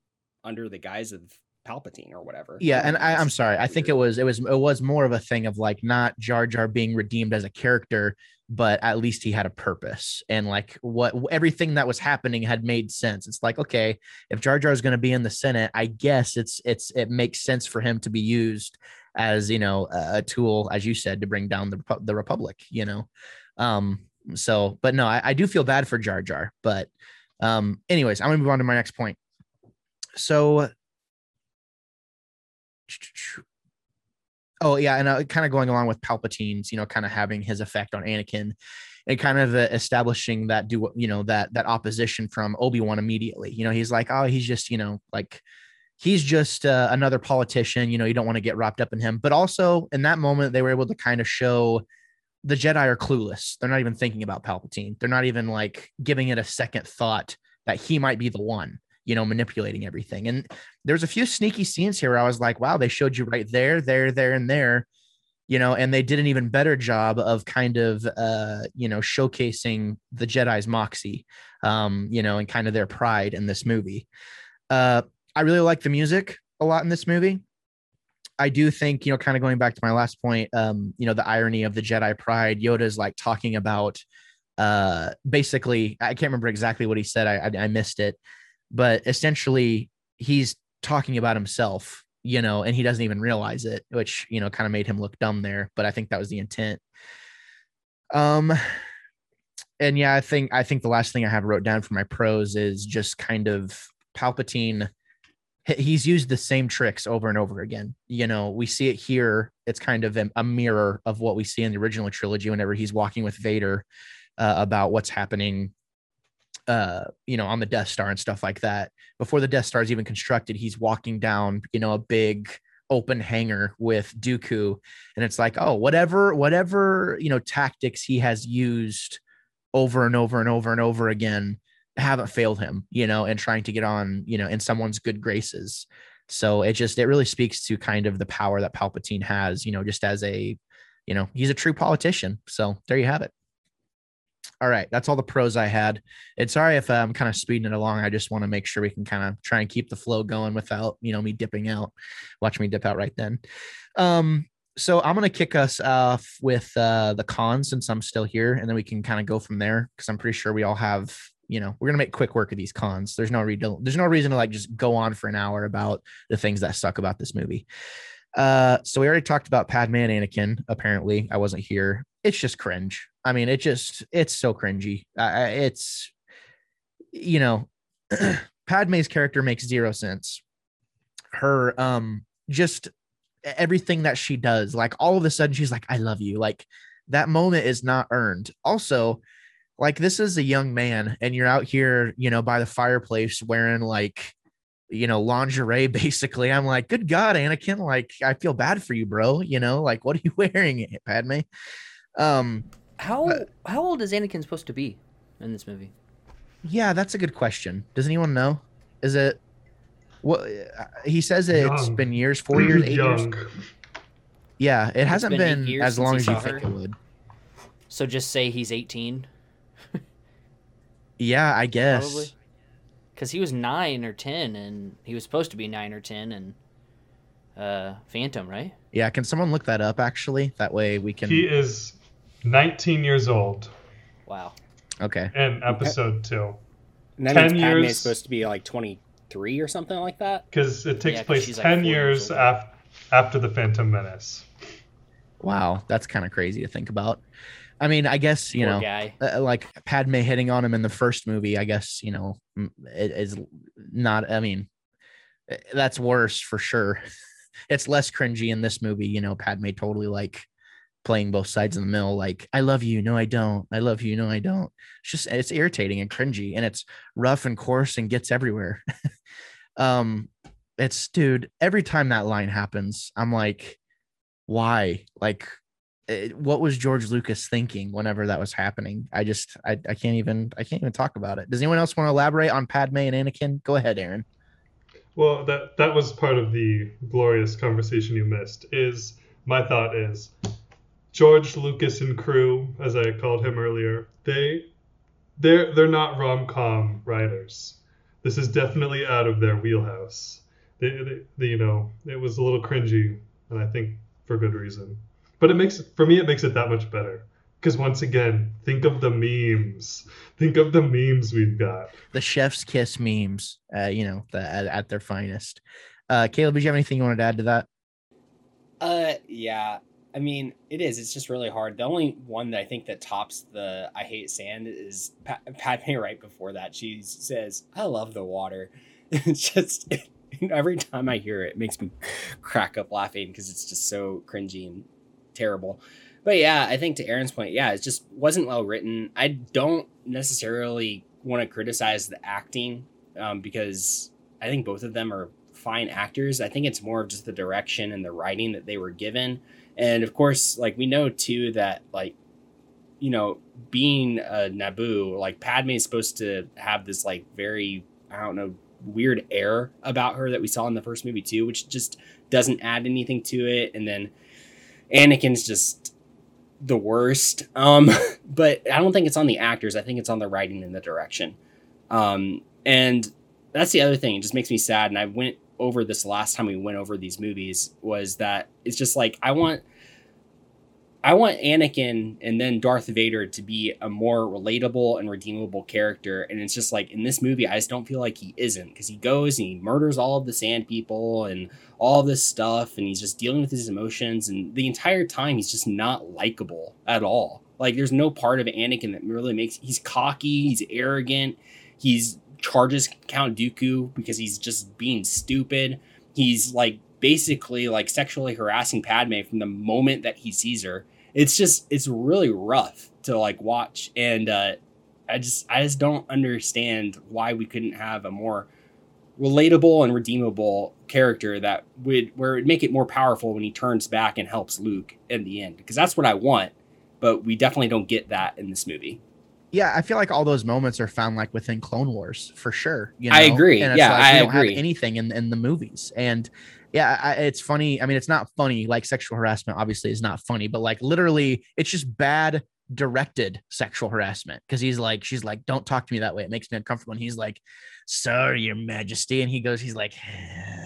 under the guise of Palpatine or whatever. Yeah, and I, I'm sorry. I think it was it was it was more of a thing of like not Jar Jar being redeemed as a character, but at least he had a purpose and like what everything that was happening had made sense. It's like okay, if Jar Jar is going to be in the Senate, I guess it's it's it makes sense for him to be used as you know a, a tool, as you said, to bring down the the Republic. You know, um. So, but no, I, I do feel bad for Jar Jar, but um. Anyways, I'm gonna move on to my next point. So oh yeah and uh, kind of going along with palpatine's you know kind of having his effect on anakin and kind of uh, establishing that do you know that that opposition from obi-wan immediately. You know he's like oh he's just you know like he's just uh, another politician you know you don't want to get wrapped up in him. But also in that moment they were able to kind of show the jedi are clueless. They're not even thinking about palpatine. They're not even like giving it a second thought that he might be the one you know, manipulating everything. And there's a few sneaky scenes here where I was like, wow, they showed you right there, there, there, and there, you know, and they did an even better job of kind of, uh, you know, showcasing the Jedi's moxie, um, you know, and kind of their pride in this movie. Uh, I really like the music a lot in this movie. I do think, you know, kind of going back to my last point, um, you know, the irony of the Jedi pride, Yoda's like talking about, uh, basically, I can't remember exactly what he said. I, I, I missed it but essentially he's talking about himself you know and he doesn't even realize it which you know kind of made him look dumb there but i think that was the intent. Um and yeah i think i think the last thing i have wrote down for my pros is just kind of palpatine he's used the same tricks over and over again. You know we see it here it's kind of a, mirror of what we see in the original trilogy whenever he's walking with vader uh, about what's happening uh, you know, on the Death Star and stuff like that. Before the Death Star is even constructed, he's walking down, you know, a big open hangar with Dooku, and it's like, oh, whatever, whatever, you know, tactics he has used over and over and over and over again haven't failed him, you know, and trying to get on, you know, in someone's good graces. So it just it really speaks to kind of the power that Palpatine has, you know, just as a, you know, he's a true politician. So there you have it. All right, that's all the pros I had. And sorry if I'm kind of speeding it along. I just want to make sure we can kind of try and keep the flow going without, you know, me dipping out. Watch me dip out right then. Um, so I'm gonna kick us off with uh, the cons since I'm still here, and then we can kind of go from there because I'm pretty sure we all have, you know, we're gonna make quick work of these cons. There's no re- there's no reason to like just go on for an hour about the things that suck about this movie. Uh, so we already talked about Padme and Anakin. Apparently, I wasn't here. It's just cringe. I mean, it just it's so cringy. Uh, it's you know, Padme's character makes zero sense. Her um just everything that she does, like all of a sudden she's like, I love you. Like that moment is not earned. Also, like this is a young man, and you're out here, you know, by the fireplace wearing like you know, lingerie basically. I'm like, good God, Anakin, like I feel bad for you, bro. You know, like what are you wearing, Padme? Um how how old is Anakin supposed to be in this movie? Yeah, that's a good question. Does anyone know? Is it what uh, he says it's Young. been years, four years, eight Young. years? Yeah, it it's hasn't been, been as long as you think it would. So just say he's 18. yeah, I guess. Cuz he was 9 or 10 and he was supposed to be 9 or 10 and uh Phantom, right? Yeah, can someone look that up actually? That way we can He is 19 years old. Wow. Okay. In episode two. And that 10 means Padme years, is supposed to be like 23 or something like that? Because it takes yeah, place 10 like years, years af- after the Phantom Menace. Wow, that's kind of crazy to think about. I mean, I guess you Poor know, uh, like Padme hitting on him in the first movie. I guess you know, it is not. I mean, eh, that's worse for sure. It's less cringy in this movie, you know, Padme totally like playing both sides of the mill, like, I love you, no, I don't. I love you, no, I don't. It's just it's irritating and cringy and it's rough and coarse and gets everywhere. um, it's dude, every time that line happens, I'm like, why? Like it, eh, what was George Lucas thinking whenever that was happening? I just I, I can't even I can't even talk about it. Does anyone else want to elaborate on Padme and Anakin? Go ahead, Aaron. Well, that that was part of the glorious conversation you missed. Is my thought is George Lucas and crew, as I called him earlier, they they're they're not rom com writers. This is definitely out of their wheelhouse. They, they, they, you know, it was a little cringy, and I think for good reason. But it makes for me it makes it that much better because once again, think of the memes. Think of the memes we've got. The chef's kiss memes. Uh, you know, the, at, at their finest. Uh, Caleb, did you have anything you wanted to add to that? Uh, yeah. I mean, it is. It's just really hard. The only one that I think that tops the "I hate sand" is Pat, Padme. Right before that, she says, "I love the water." It's just every time I hear it, it makes me crack up laughing because it's just so cringy and terrible. But yeah, I think to Aaron's point, yeah, it just wasn't well written. I don't necessarily want to criticize the acting um, because I think both of them are fine actors. I think it's more of just the direction and the writing that they were given. And of course, like we know too that like you know being a Naboo, like Padme is supposed to have this like very I don't know weird air about her that we saw in the first movie too, which just doesn't add anything to it. And then Anakin's just the worst. Um, but I don't think it's on the actors. I think it's on the writing and the direction. Um, and that's the other thing. It just makes me sad. And I went over this last time we went over these movies was that it's just like I want I want Anakin and then Darth Vader to be a more relatable and redeemable character. And it's just like in this movie, I just don't feel like he isn't because he goes and he murders all of the sand people and all this stuff. And he's just dealing with his emotions. And the entire time, he's just not likable at all. Like there's no part of Anakin that really makes he's cocky, he's arrogant, he's charges Count Dooku because he's just being stupid. He's like basically like sexually harassing Padme from the moment that he sees her. It's just it's really rough to like watch. And uh i just i just don't understand why we couldn't have a more relatable and redeemable character that would where it would make it more powerful when he turns back and helps luke in the end. Because that's what i want but we definitely don't get that in this movie yeah, I feel like all those moments are found like within Clone Wars for sure. You know? I agree. And yeah, like I don't agree. Have anything in in the movies, and yeah, I, it's funny. I mean, it's not funny. Like sexual harassment, obviously, is not funny, but like literally, it's just bad directed sexual harassment because he's like, she's like, don't talk to me that way. It makes me uncomfortable. And he's like, sorry, your majesty. And he goes, he's like,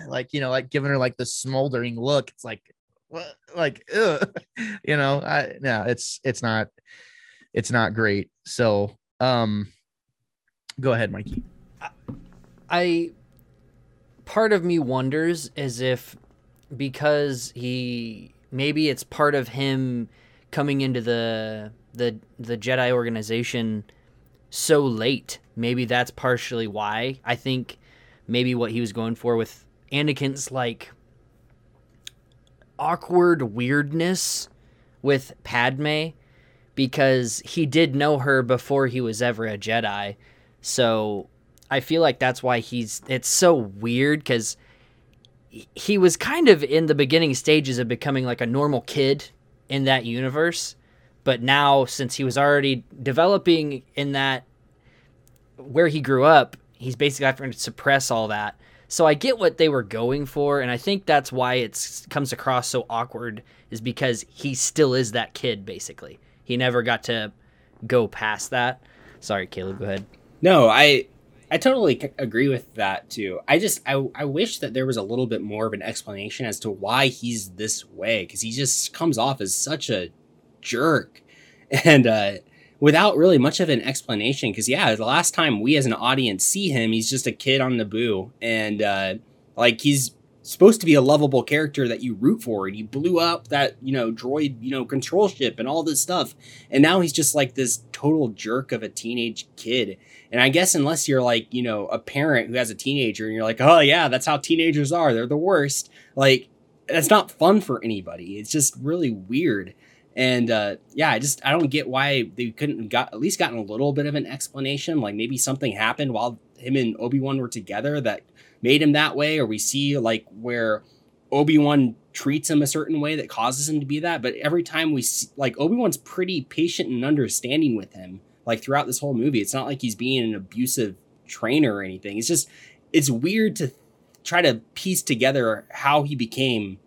like, you know, like giving her like the smoldering look. It's like, what? Like, ugh. you know, I, no, it's, it's not, it's not great. So, um, go ahead, Mikey. I part of me wonders as if because he maybe it's part of him coming into the the the Jedi organization so late. Maybe that's partially why. I think maybe what he was going for with Anakin's like awkward weirdness with Padme because he did know her before he was ever a Jedi. So I feel like that's why he's. It's so weird because he was kind of in the beginning stages of becoming like a normal kid in that universe, but now since he was already developing in that where he grew up, he's basically having to suppress all that. So I get what they were going for, and I think that's why it comes across so awkward, is because he still is that kid basically. He never got to go past that. Sorry, Caleb, go ahead. No, I I totally agree with that too. I just I, I wish that there was a little bit more of an explanation as to why he's this way because he just comes off as such a jerk and uh without really much of an explanation because yeah the last time we as an audience see him he's just a kid on Naboo and uh like he's supposed to be a lovable character that you root for and he blew up that you know droid you know control ship and all this stuff and now he's just like this total jerk of a teenage kid. And i guess unless you're like you know a parent who has a teenager and you're like oh yeah that's how teenagers are. They're the worst like that's not fun for anybody. It's just really weird. And uh, yeah i just i don't get why they couldn't got at least gotten a little bit of an explanation like maybe something happened while him and obi-wan were together that made him that way, or we see like where Obi Wan treats him a certain way that causes him to be that. But every time we see, like Obi Wan's pretty patient and understanding with him, like throughout this whole movie. It's not like he's being an abusive trainer or anything. It's just it's weird to try to piece together how he became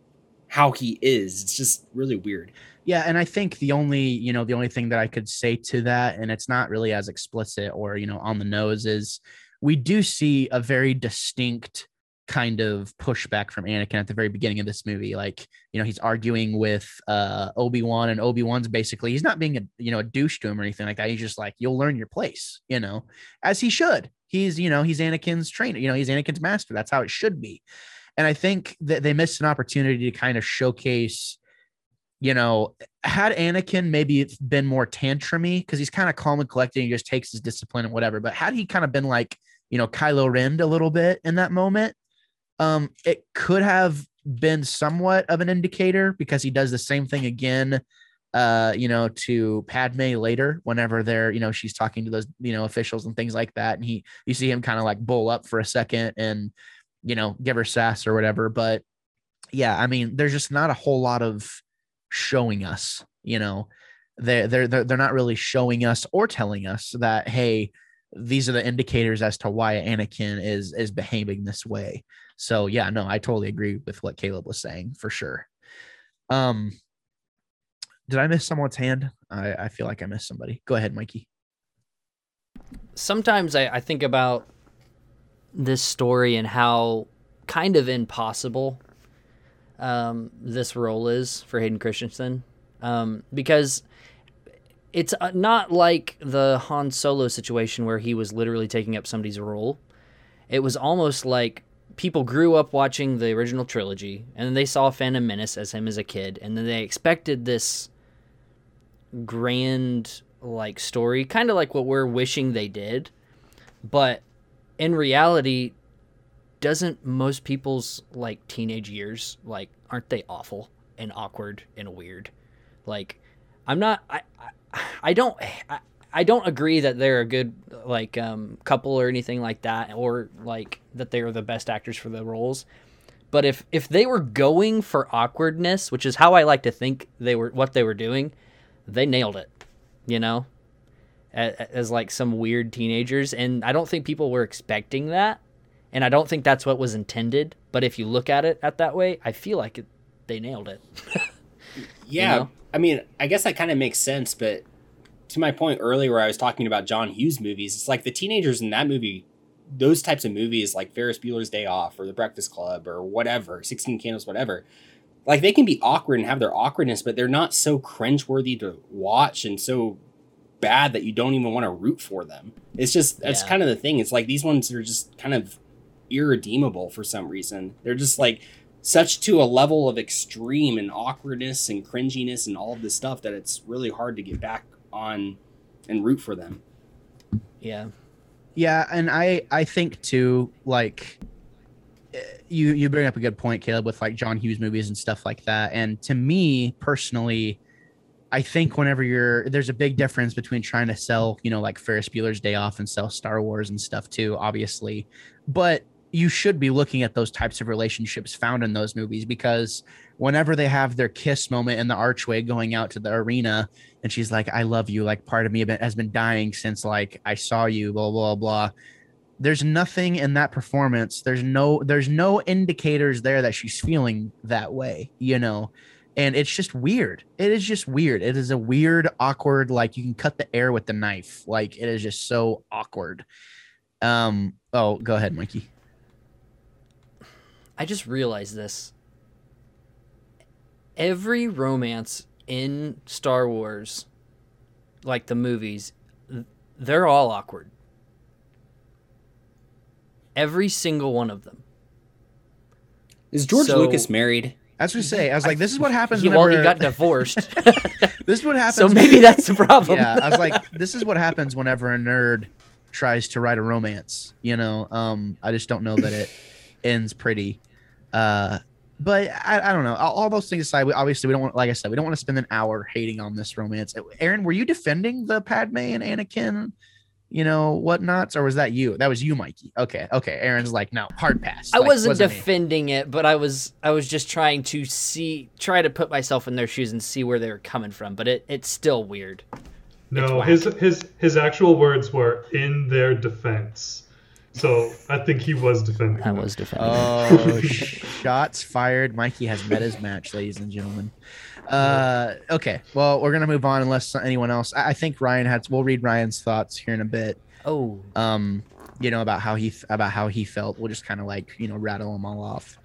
how he is. It's just really weird. Yeah, and I think the only, you know, the only thing that I could say to that, and it's not really as explicit or, you know, on the nose is we do see a very distinct kind of pushback from Anakin at the very beginning of this movie. Like, you know, he's arguing with uh Obi-Wan and Obi-Wan's basically he's not being a you know a douche to him or anything like that. He's just like, you'll learn your place, you know, as he should. He's, you know, he's Anakin's trainer, you know, he's Anakin's master. That's how it should be. And I think that they missed an opportunity to kind of showcase, you know, had Anakin maybe been more tantrumy because he's kind of calm and collected, and he just takes his discipline and whatever. But had he kind of been like you know, Kylo Ren a little bit in that moment. Um, it could have been somewhat of an indicator because he does the same thing again, uh, you know, to Padme later whenever they're, you know, she's talking to those, you know, officials and things like that. And he, you see him kind of like bull up for a second and, you know, give her sass or whatever. But yeah, I mean, there's just not a whole lot of showing us, you know, they're, they're, they're, they're not really showing us or telling us that, hey, these are the indicators as to why Anakin is is behaving this way. So yeah, no, I totally agree with what Caleb was saying for sure. Um did I miss someone's hand? I, I feel like I missed somebody. Go ahead, Mikey. Sometimes I, I think about this story and how kind of impossible um, this role is for Hayden Christensen. Um, because it's uh, not like the Han Solo situation where he was literally taking up somebody's role. It was almost like people grew up watching the original trilogy and then they saw Phantom Menace as him as a kid and then they expected this grand like story, kind of like what we're wishing they did. But in reality, doesn't most people's like teenage years like aren't they awful and awkward and weird? Like I'm not I, I don't I, I don't agree that they're a good like um, couple or anything like that, or like that they are the best actors for the roles. But if if they were going for awkwardness, which is how I like to think they were what they were doing, they nailed it. You know, as, as like some weird teenagers, and I don't think people were expecting that, and I don't think that's what was intended. But if you look at it at that way, I feel like it, they nailed it. yeah, you know? I mean, I guess that kind of makes sense, but to my point earlier where I was talking about John Hughes movies, it's like the teenagers in that movie, those types of movies like Ferris Bueller's Day Off or The Breakfast Club or whatever, 16 Candles, whatever, like they can be awkward and have their awkwardness, but they're not so cringeworthy to watch and so bad that you don't even want to root for them. It's just, that's yeah. kind of the thing. It's like these ones are just kind of irredeemable for some reason. They're just like, such to a level of extreme and awkwardness and cringiness and all of this stuff that it's really hard to get back on and root for them. Yeah. Yeah, and I I think too like eh, you you bring up a good point Caleb with like John Hughes movies and stuff like that and to me personally I think whenever you're there's a big difference between trying to sell, you know, like Ferris Bueller's Day Off and sell Star Wars and stuff too, obviously. But you should be looking at those types of relationships found in those movies because whenever they have their kiss moment in the archway going out to the arena and she's like i love you like part of me has been dying since like i saw you blah blah blah. There's nothing in that performance. There's no there's no indicators there that she's feeling that way you know? And it's just weird. It is just weird. It is a weird awkward like you can cut the air with the knife. Like it is just so awkward. Um oh go ahead mikey I just realized this. Every romance in Star Wars, like the movies, they're all awkward. Every single one of them. Is George So- Lucas married? As we say, I was like, this is what happens He, whenever well, he got divorced, this is what happens. so maybe that's the problem. yeah, I was like, this is what happens whenever a nerd tries to write a romance. You know, um, I just don't know that it ends pretty. Uh, but I, I don't know. All, all those things aside, we, obviously we don't want, like I said, we don't want to spend an hour hating on this romance. Aaron, were you defending the Padme and Anakin, you know, whatnots, or was that you? That was you, Mikey. Okay, okay. Aaron's like, no, hard pass. I Like, wasn't me. defending it, but I was I was just trying to see try to put myself in their shoes and see where they were coming from. But it it's still weird. No, whack. his his his actual words were in their defense. So I think he was defending. I was defending. Oh, shots fired. Mikey has met his match, ladies and gentlemen. Uh, okay. Well, we're gonna move on unless anyone else. I, I think Ryan had. We'll read Ryan's thoughts here in a bit. oh, Um, you know about how he about how he felt. We'll just kind of like you know rattle them all off.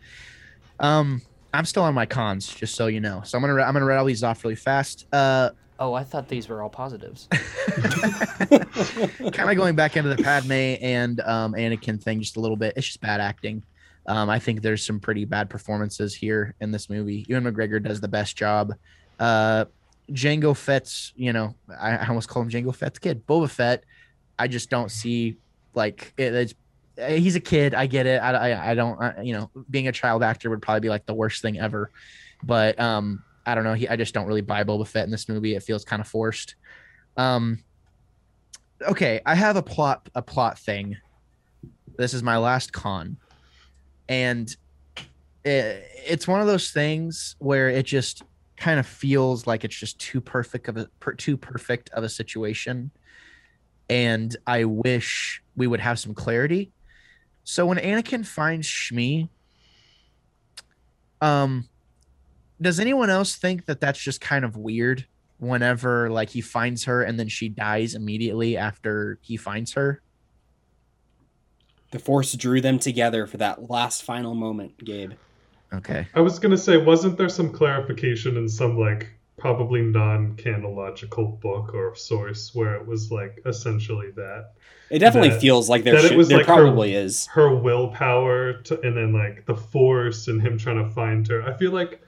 Um, I'm still on my cons, just so you know. So I'm gonna ra- I'm gonna rattle these off really fast. Uh, oh, I thought these were all positives. kind of going back into the Padme and um, Anakin thing just a little bit. It's just bad acting. Um, I think there's some pretty bad performances here in this movie. Ewan McGregor does the best job. Uh, Jango Fett's, you know, I, I almost call him Jango Fett's kid, Boba Fett. I just don't see like it, it's. eh, He's a kid. I get it. I, I, I don't. I, you know, being a child actor would probably be like the worst thing ever. But um, I don't know. He, I just don't really buy Boba Fett in this movie. It feels kind of forced. Um, okay, I have a plot a plot thing. This is my last con, and it, it's one of those things where it just kind of feels like it's just too perfect of a per, too perfect of a situation, and I wish we would have some clarity. So when Anakin finds Shmi, um, does anyone else think that that's just kind of weird? whenever like he finds her and then she dies immediately after he finds her. The Force drew them together for that last final moment, Gabe. Okay. I was gonna say, wasn't there some clarification in some like probably non-canological book or source where it was like essentially that It definitely That- feels like there, that it was there like her- probably is. her willpower to, and then like the force and him trying to find her. I feel like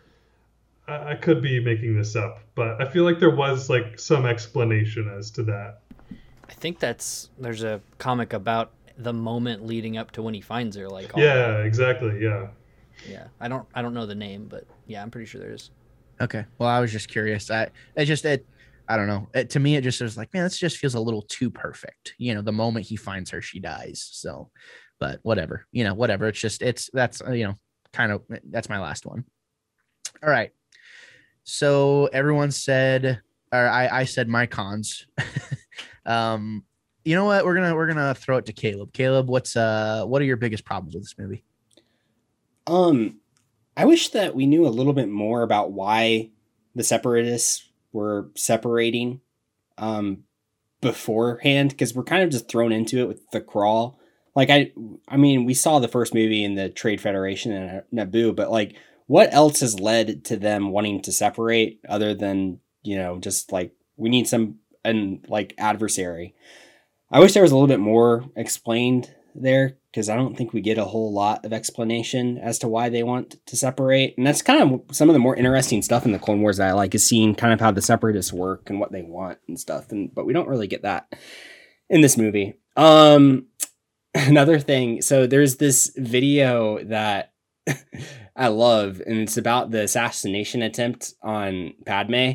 I, I could be making this up, but I feel like there was like some explanation as to that. I think that's there's a comic about the moment leading up to when he finds her. Like, all Yeah, exactly. Yeah. yeah. I don't I don't know the name, but yeah, I'm pretty sure there is. Okay. Well, I was just curious. I it just it I don't know. It, to me, it just was like, man, this just feels a little too perfect. You know, the moment he finds her, she dies. So, but whatever. You know, whatever. It's just it's that's uh, you know kind of that's my last one. All right. So everyone said, or I I said my cons. um, you know what? We're gonna we're gonna throw it to Caleb. Caleb, what's uh what are your biggest problems with this movie? Um, I wish that we knew a little bit more about why the separatists were separating um beforehand because we're kind of just thrown into it with the crawl. Like I I mean, we saw the first movie in the Trade Federation and Naboo, but like what else has led to them wanting to separate other than, you know, just like we need some and like adversary. I wish there was a little bit more explained there because I don't think we get a whole lot of explanation as to why they want to separate. And that's kind of some of the more interesting stuff in the Clone Wars that I like is seeing kind of how the separatists work and what they want and stuff. And but we don't really get that in this movie. Um another thing, so there's this video that I love and it's about the assassination attempt on Padme.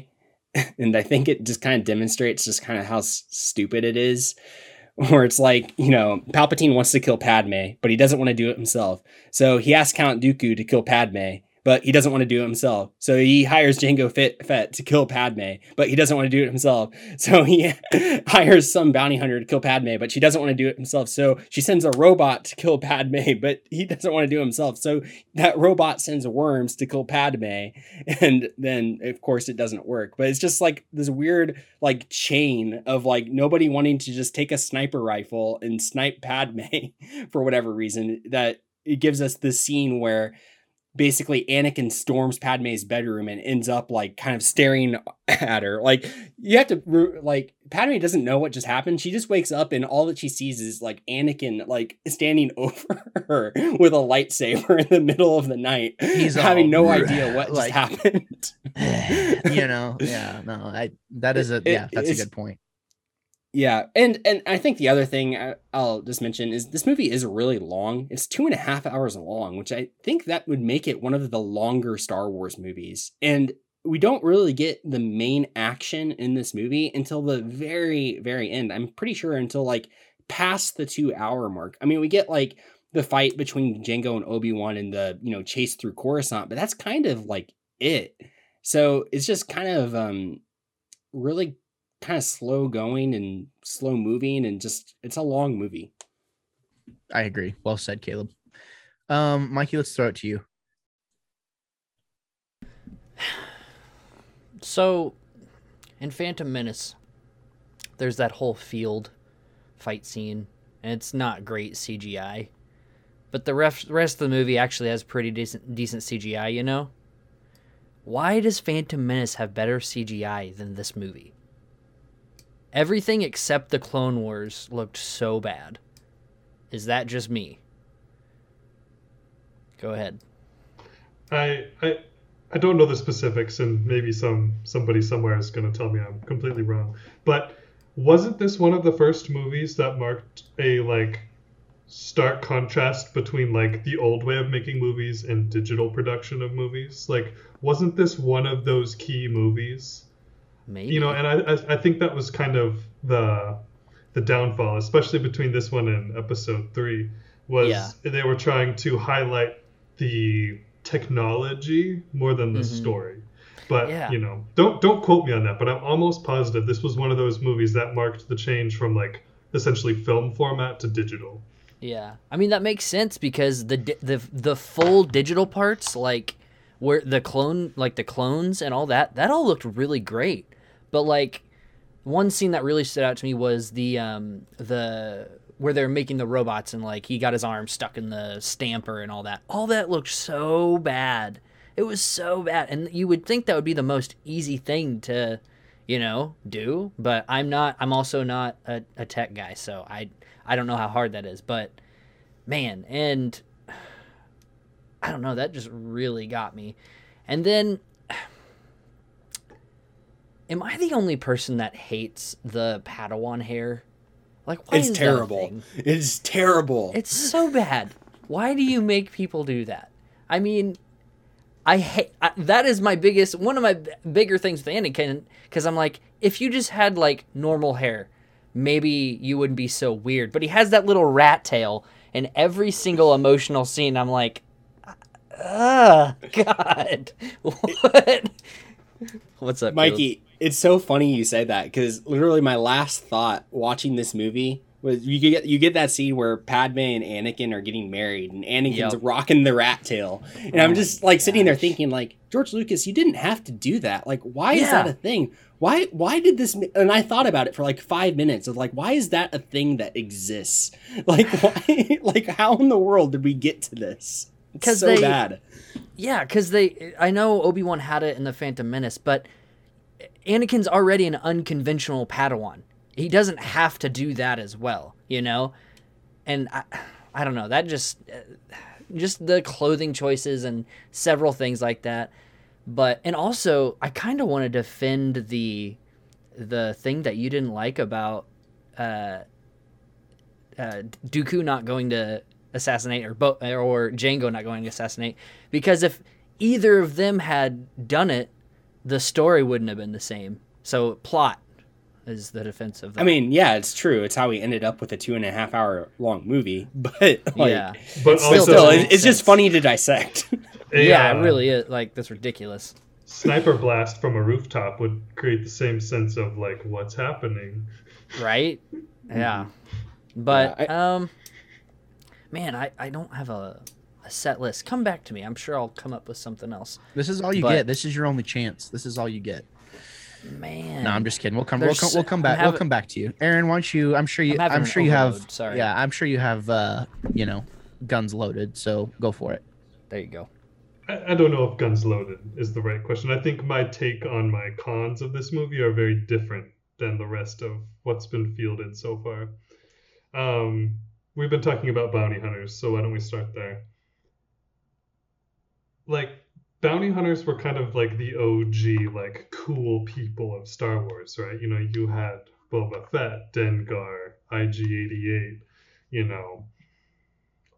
And I think it just kind of demonstrates just kind of how s- stupid it is where it's like, you know, Palpatine wants to kill Padme, but he doesn't want to do it himself. So he asks Count Dooku to kill Padme, but he doesn't want to do it himself. So he hires Jango Fett, Fett to kill Padme, but he doesn't want to do it himself. So he hires some bounty hunter to kill Padme, but she doesn't want to do it himself. So she sends a robot to kill Padme, but he doesn't want to do it himself. So that robot sends worms to kill Padme, and then of course it doesn't work. But it's just like this weird like chain of like nobody wanting to just take a sniper rifle and snipe Padme for whatever reason that it gives us this scene where basically Anakin storms Padme's bedroom and ends up like kind of staring at her. Like you have to like Padme doesn't know what just happened. She just wakes up and all that she sees is like Anakin like standing over her with a lightsaber in the middle of the night, He's having all no idea what like- just happened. you know, yeah, no, I that is a It- yeah, that's a good point. Yeah, and and I think the other thing I- I'll just mention is this movie is really long. It's two and a half hours long, which I think that would make it one of the longer Star Wars movies. And we don't really get the main action in this movie until the very very end. I'm pretty sure until like past the two hour mark. I mean, we get like the fight between Jango and Obi Wan and the you know chase through Coruscant, but that's kind of like it. So it's just kind of um really kind of slow going and slow moving and just it's a long movie. I agree. Well said, Caleb. Um, Mikey, let's throw it to you. So, in Phantom Menace, there's that whole field fight scene, and it's not great CGI. But the ref- rest of the movie actually has pretty decent decent CGI, you know? Why does Phantom Menace have better CGI than this movie? Everything except the Clone Wars looked so bad. Is that just me? Go ahead. I I I don't know the specifics, and maybe some somebody somewhere is going to tell me I'm completely wrong. But wasn't this one of the first movies that marked a like stark contrast between like the old way of making movies and digital production of movies? Like, wasn't this one of those key movies? Maybe. You know, and I I, think that was kind of the the downfall, especially between this one and episode three, was Yeah. they were trying to highlight the technology more than the Mhm. story. But Yeah. you know, don't don't quote me on that. But I'm almost positive this was one of those movies that marked the change from like essentially film format to digital. Yeah, I mean that makes sense because the the the full digital parts, like where the clone, like the clones and all that, that all looked really great. But like one scene that really stood out to me was the um the where they're making the robots and like he got his arm stuck in the stamper and all that. All that looked so bad. It was so bad, and you would think that would be the most easy thing to, you know, do. But I'm not. I'm also not a, a tech guy, so I I don't know how hard that is. But man, and I don't know. That just really got me. And then, am I the only person that hates the Padawan hair? Like, why it's is that terrible. thing? It's terrible. It's so bad. Why do you make people do that? I mean, I hate I, that is my biggest one of my b- bigger things with Anakin because I'm like, if you just had like normal hair, maybe you wouldn't be so weird. But he has that little rat tail, and every single emotional scene, I'm like, ah, God, what? What's up? Mikey, it's so funny you say that because literally my last thought watching this movie was you get you get that scene where Padme and Anakin are getting married and Anakin's Yep. rocking the rat tail, and Oh I'm just like sitting there thinking like George Lucas, you didn't have to do that. Like, why is that a thing? Why why did this? And I thought about it for like five minutes of like, why is that a thing that exists? Like, why? like, how in the world did we get to this? It's 'Cause so they- bad. Yeah, because they. I know Obi Wan had it in the Phantom Menace, but Anakin's already an unconventional Padawan. He doesn't have to do that as well, you know. And I, I don't know. That just, uh, just the clothing choices and several things like that. But and also, I kind of want to defend the, the thing that you didn't like about, uh, uh, Dooku not going to assassinate or Bo- or Jango not going to assassinate because if either of them had done it, the story wouldn't have been the same. So plot is the defense of that. I mean, yeah, it's true. It's how we ended up with a two and a half hour long movie, but like, yeah, But it's also, still, it's, it's just funny to dissect. a, yeah, uh, it really is. Like that's ridiculous. sniper blast from a rooftop would create the same sense of like what's happening. right? Yeah. But Yeah, um man, I I don't have a a set list. Come back to me. I'm sure I'll come up with something else. This is all you But- get. This is your only chance. This is all you get. Man. No, I'm just kidding. We'll come. We'll come. We'll come back. having- we'll come back to you, Aaron. Why don't you? I'm sure you. I'm I'm, sure you have. sorry. Yeah, I'm sure you have. uh You know, guns loaded. So go for it. There you go. I, I don't know if guns loaded is the right question. I think my take on my cons of this movie are very different than the rest of what's been fielded so far. Um, we've been talking about bounty hunters, so why don't we start there? Like bounty hunters were kind of like the OG, like cool people of Star Wars, right? You know, you had Boba Fett, Dengar, IG88, you know,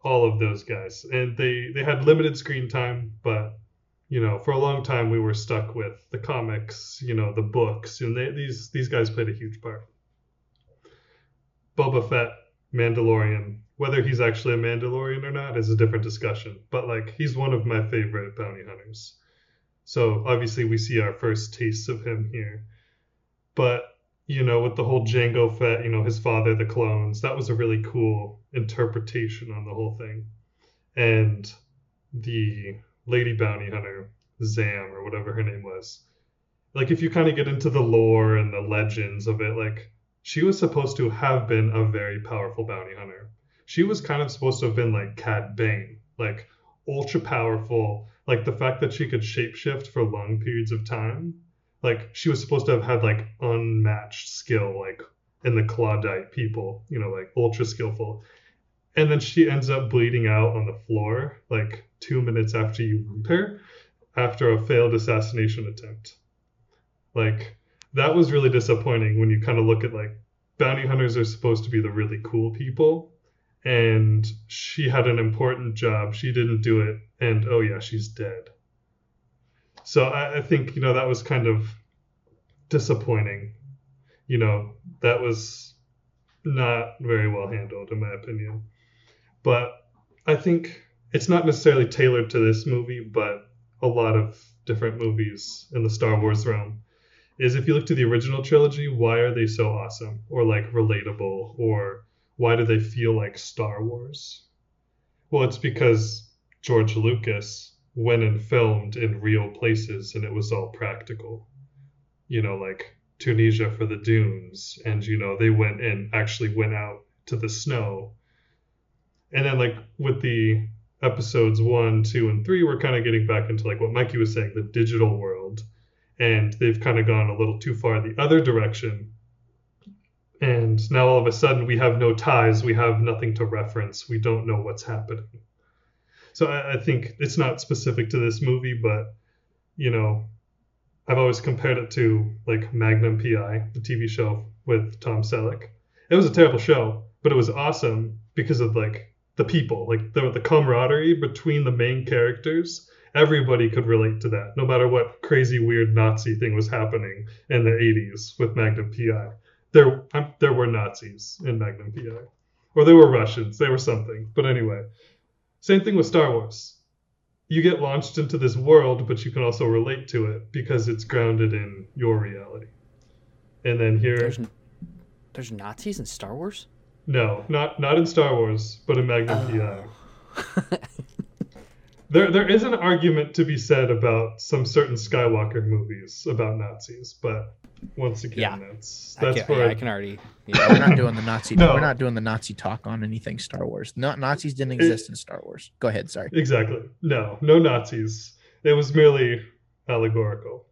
all of those guys, and they they had limited screen time, but you know, for a long time we were stuck with the comics, you know, the books, and they, these these guys played a huge part. Boba Fett, Mandalorian, whether he's actually a Mandalorian or not is a different discussion, but like he's one of my favorite bounty hunters. So obviously we see our first tastes of him here. But, you know, with the whole Jango Fett, you know, his father, the clones, that was a really cool interpretation on the whole thing. And the lady bounty hunter, Zam, or whatever her name was. Like if you kind of get into the lore and the legends of it, like she was supposed to have been a very powerful bounty hunter she was kind of supposed to have been like Cad Bane, like ultra powerful. Like the fact that she could shapeshift for long periods of time. Like she was supposed to have had like unmatched skill, like in the Clawdite people, you know, like ultra skillful. And then she ends up bleeding out on the floor like two minutes after you wound her after a failed assassination attempt. Like that was really disappointing when you kind of look at like bounty hunters are supposed to be the really cool people and she had an important job. She didn't do it, and oh yeah, she's dead. So I, I think you know that was kind of disappointing. You know that was not very well handled in my opinion. But I think it's not necessarily tailored to this movie, but a lot of different movies in the Star Wars realm. Is if you look to the original trilogy, why are they so awesome or like relatable or why do they feel like Star Wars? Well, it's because George Lucas went and filmed in real places and it was all practical. You know, like Tunisia for the dunes, and you know, they went and actually went out to the snow. And then like with the episodes one, two, and three, we're kind of getting back into like what Mikey was saying, the digital world. And they've kind of gone a little too far the other direction. And now all of a sudden we have no ties we have nothing to reference we don't know what's happening. So I, I, think it's not specific to this movie but you know i've always compared it to like magnum pi the tv show with tom selleck. It was a terrible show but it was awesome because of like the people like the, the camaraderie between the main characters everybody could relate to that no matter what crazy weird nazi thing was happening in the 80s with magnum pi there um, there were Nazis in Magnum PI, or they were Russians. They were something. But anyway, same thing with Star Wars. You get launched into this world, but you can also relate to it because it's grounded in your reality. And then here, there's, there's Nazis in Star Wars. No, not not in Star Wars, but in Magnum oh. PI. there there is an argument to be said about some certain Skywalker movies about Nazis, but once again, yeah. that's that's I can, yeah, I can already. Yeah. we're not doing the Nazi. no. We're not doing the Nazi talk on anything Star Wars. Not Nazis didn't exist it, in Star Wars. Go ahead. Sorry. Exactly. No, no Nazis. It was merely allegorical.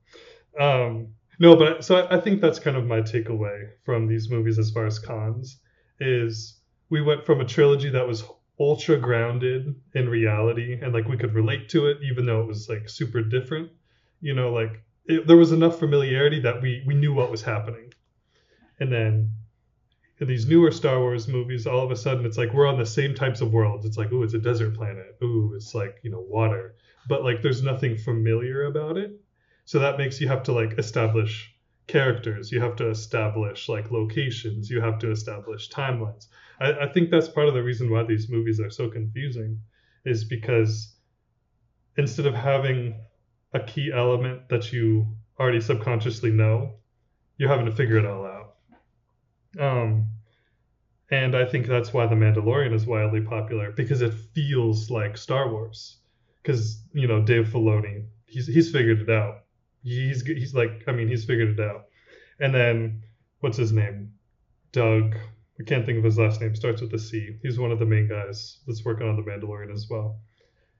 Um, no, but so I, I think that's kind of my takeaway from these movies as far as cons is we went from a trilogy that was ultra grounded in reality and like we could relate to it even though it was like super different you know like it, there was enough familiarity that we we knew what was happening. And then in these newer Star Wars movies, all of a sudden it's like we're on the same types of worlds. It's like, oh, it's a desert planet. Ooh, it's like, you know, water. But like there's nothing familiar about it. So that makes you have to like establish characters. You have to establish like locations. You have to establish timelines. I, I think that's part of the reason why these movies are so confusing, is because instead of having a key element that you already subconsciously know, you're having to figure it all out. Um, and I think that's why The Mandalorian is wildly popular because it feels like Star Wars. Because you know Dave Filoni, he's he's figured it out. He's he's like I mean he's figured it out. And then what's his name? Doug. I can't think of his last name. Starts with a C. He's one of the main guys that's working on The Mandalorian as well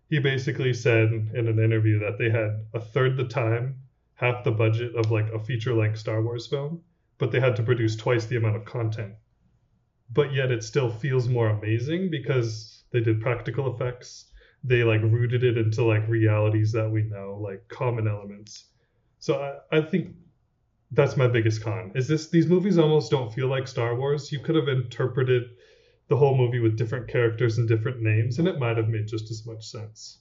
he basically said in an interview that they had a third the time, half the budget of like a feature length Star Wars film, but they had to produce twice the amount of content. But yet it still feels more amazing because they did practical effects. They like rooted it into like realities that we know, like common elements. So I, I think that's my biggest con. Is this these movies almost don't feel like Star Wars. You could have interpreted the whole movie with different characters and different names, and it might have made just as much sense.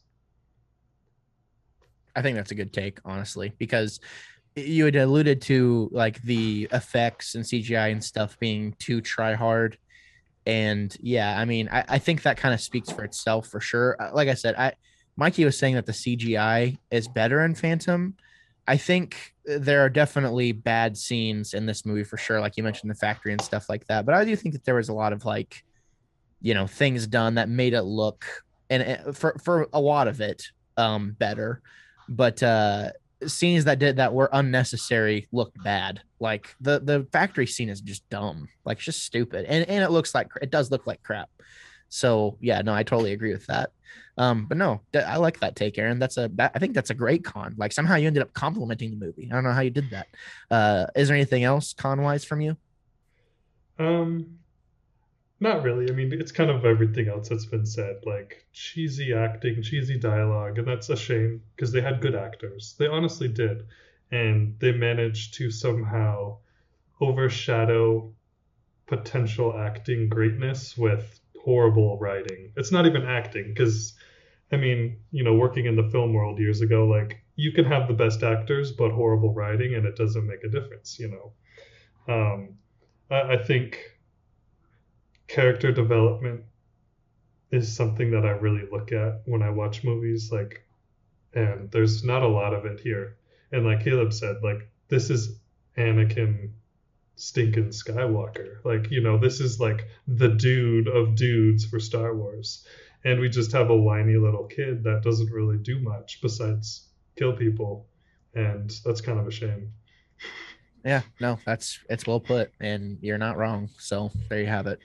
I think that's a good take, honestly, because you had alluded to like the effects and CGI and stuff being too try hard. And yeah, I mean, I, I think that kind of speaks for itself for sure. Uh, like I said, I Mikey was saying that the CGI is better in Phantom. I think there are definitely bad scenes in this movie for sure, like you mentioned the factory and stuff like that. But I do think that there was a lot of like you know things done that made it look and for for a lot of it um better but uh scenes that did that were unnecessary looked bad like the the factory scene is just dumb like it's just stupid and and it looks like it does look like crap so yeah no i totally agree with that. Um but no i like that take aaron. That's a that, i think that's a great con. Like somehow you ended up complimenting the movie. I don't know how you did that. Uh is there anything else con wise from you? Um not really. I mean, it's kind of everything else that's been said, like cheesy acting, cheesy dialogue, and that's a shame because they had good actors. They honestly did, and they managed to somehow overshadow potential acting greatness with horrible writing. It's not even acting because I mean, you know, working in the film world years ago, like you can have the best actors but horrible writing, and it doesn't make a difference. You know, um, I, I think character development is something that I really look at when I watch movies. Like, and there's not a lot of it here. And like Caleb said, like this is Anakin stinking Skywalker. Like, you know, this is like the dude of dudes for Star Wars. And we just have a whiny little kid that doesn't really do much besides kill people. And that's kind of a shame. Yeah, no, that's it's well put, and you're not wrong. So there you have it.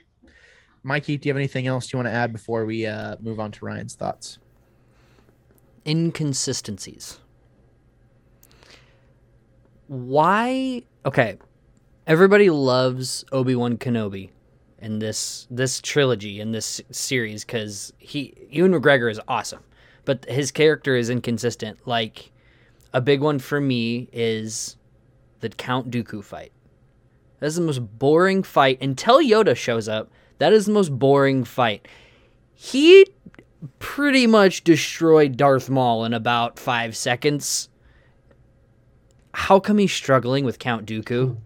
Mikey, do you have anything else you want to add before we uh, move on to Ryan's thoughts? Inconsistencies. Why? Okay, everybody loves Obi Wan Kenobi in this this trilogy in this series because he Ewan McGregor is awesome, but his character is inconsistent. Like a big one for me is the Count Dooku fight. That's the most boring fight until Yoda shows up that is the most boring fight. He pretty much destroyed Darth Maul in about five seconds. How come he's struggling with Count Dooku?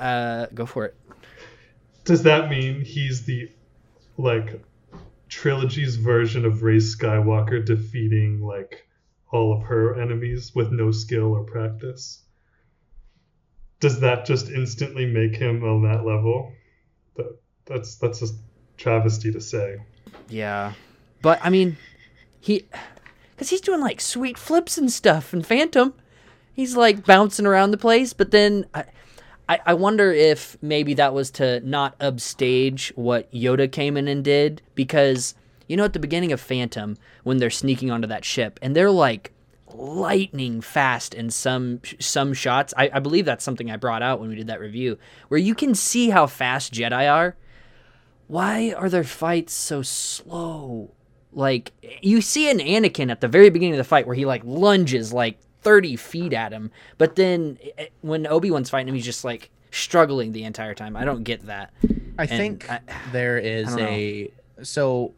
Uh, go for it. Does that mean he's the like trilogy's version of Rey Skywalker defeating like all of her enemies with no skill or practice? Does that just instantly make him on that level? that that's that's a travesty to say. Yeah, but I mean, he because he's doing like sweet flips and stuff in Phantom. He's like bouncing around the place, but then I, I, I wonder if maybe that was to not upstage what Yoda came in and did because you know at the beginning of Phantom when they're sneaking onto that ship and they're like lightning fast in some some shots. I, I believe that's something I brought out when we did that review, where you can see how fast Jedi are. Why are their fights so slow? Like you see an Anakin at the very beginning of the fight where he like lunges like 30 feet at him, but then eh, when Obi Wan's fighting him, he's just like struggling the entire time. I don't get that. I and think I, there is a so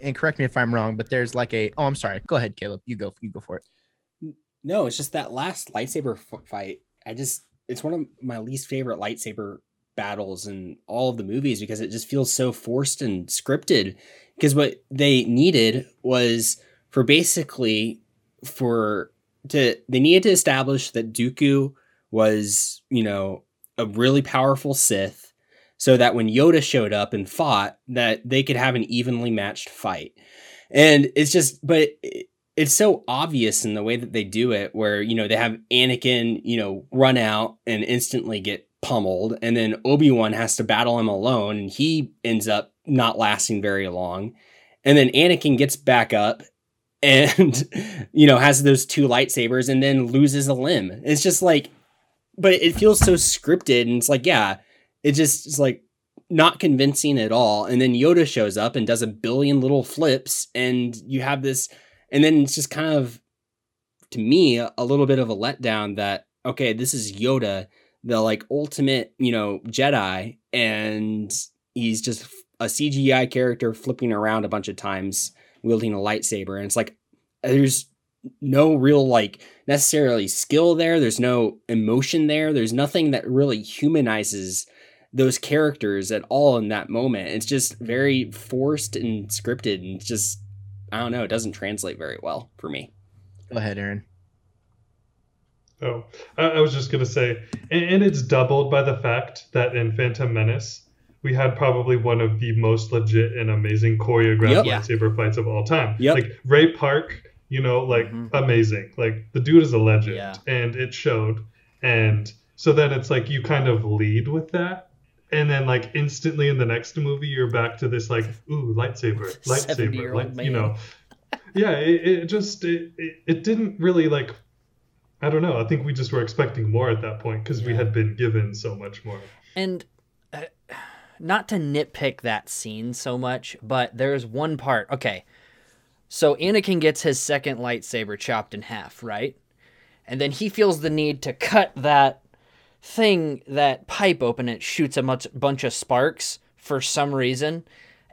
and correct me if I'm wrong, but there's like a oh I'm sorry. Go ahead, Caleb. You go you go for it. No, it's just that last lightsaber fight. I just it's one of my least favorite lightsaber battles in all of the movies because it just feels so forced and scripted. Because what they needed was for basically for to they needed to establish that Dooku was, you know, a really powerful Sith so that when Yoda showed up and fought that they could have an evenly matched fight. And it's just but it, it's so obvious in the way that they do it where you know they have Anakin you know run out and instantly get pummeled and then Obi-Wan has to battle him alone and he ends up not lasting very long and then Anakin gets back up and you know has those two lightsabers and then loses a limb. It's just like but it feels so scripted and it's like yeah, it just is like not convincing at all. And then Yoda shows up and does a billion little flips and you have this and then it's just kind of to me a little bit of a letdown that okay, this is Yoda, the like ultimate, you know, Jedi and he's just a CGI character flipping around a bunch of times wielding a lightsaber and it's like there's no real like necessarily skill there there's no emotion there there's nothing that really humanizes those characters at all in that moment it's just very forced and scripted and just i don't know it doesn't translate very well for me Go ahead, Aaron. Oh, I, I was just gonna say, and, and it's doubled by the fact that in Phantom Menace we had probably one of the most legit and amazing choreographed Yep. Yeah. lightsaber fights of all time. Yep. Like Ray Park, you know, like Mhm. amazing. Like the dude is a legend, Yeah. and it showed. And so then it's like you kind of lead with that. And then, like instantly in the next movie, you're back to this like, ooh, lightsaber, lightsaber, 70-year-old you know, yeah. It, it just it, it, it didn't really like I don't know. I think we just were expecting more at that point because we had been given so much more. And not to nitpick that scene so much, but there's one part. Okay. So Anakin gets his second lightsaber chopped in half, right? And then he feels the need to cut that thing, that pipe open. It shoots a much, bunch of sparks for some reason.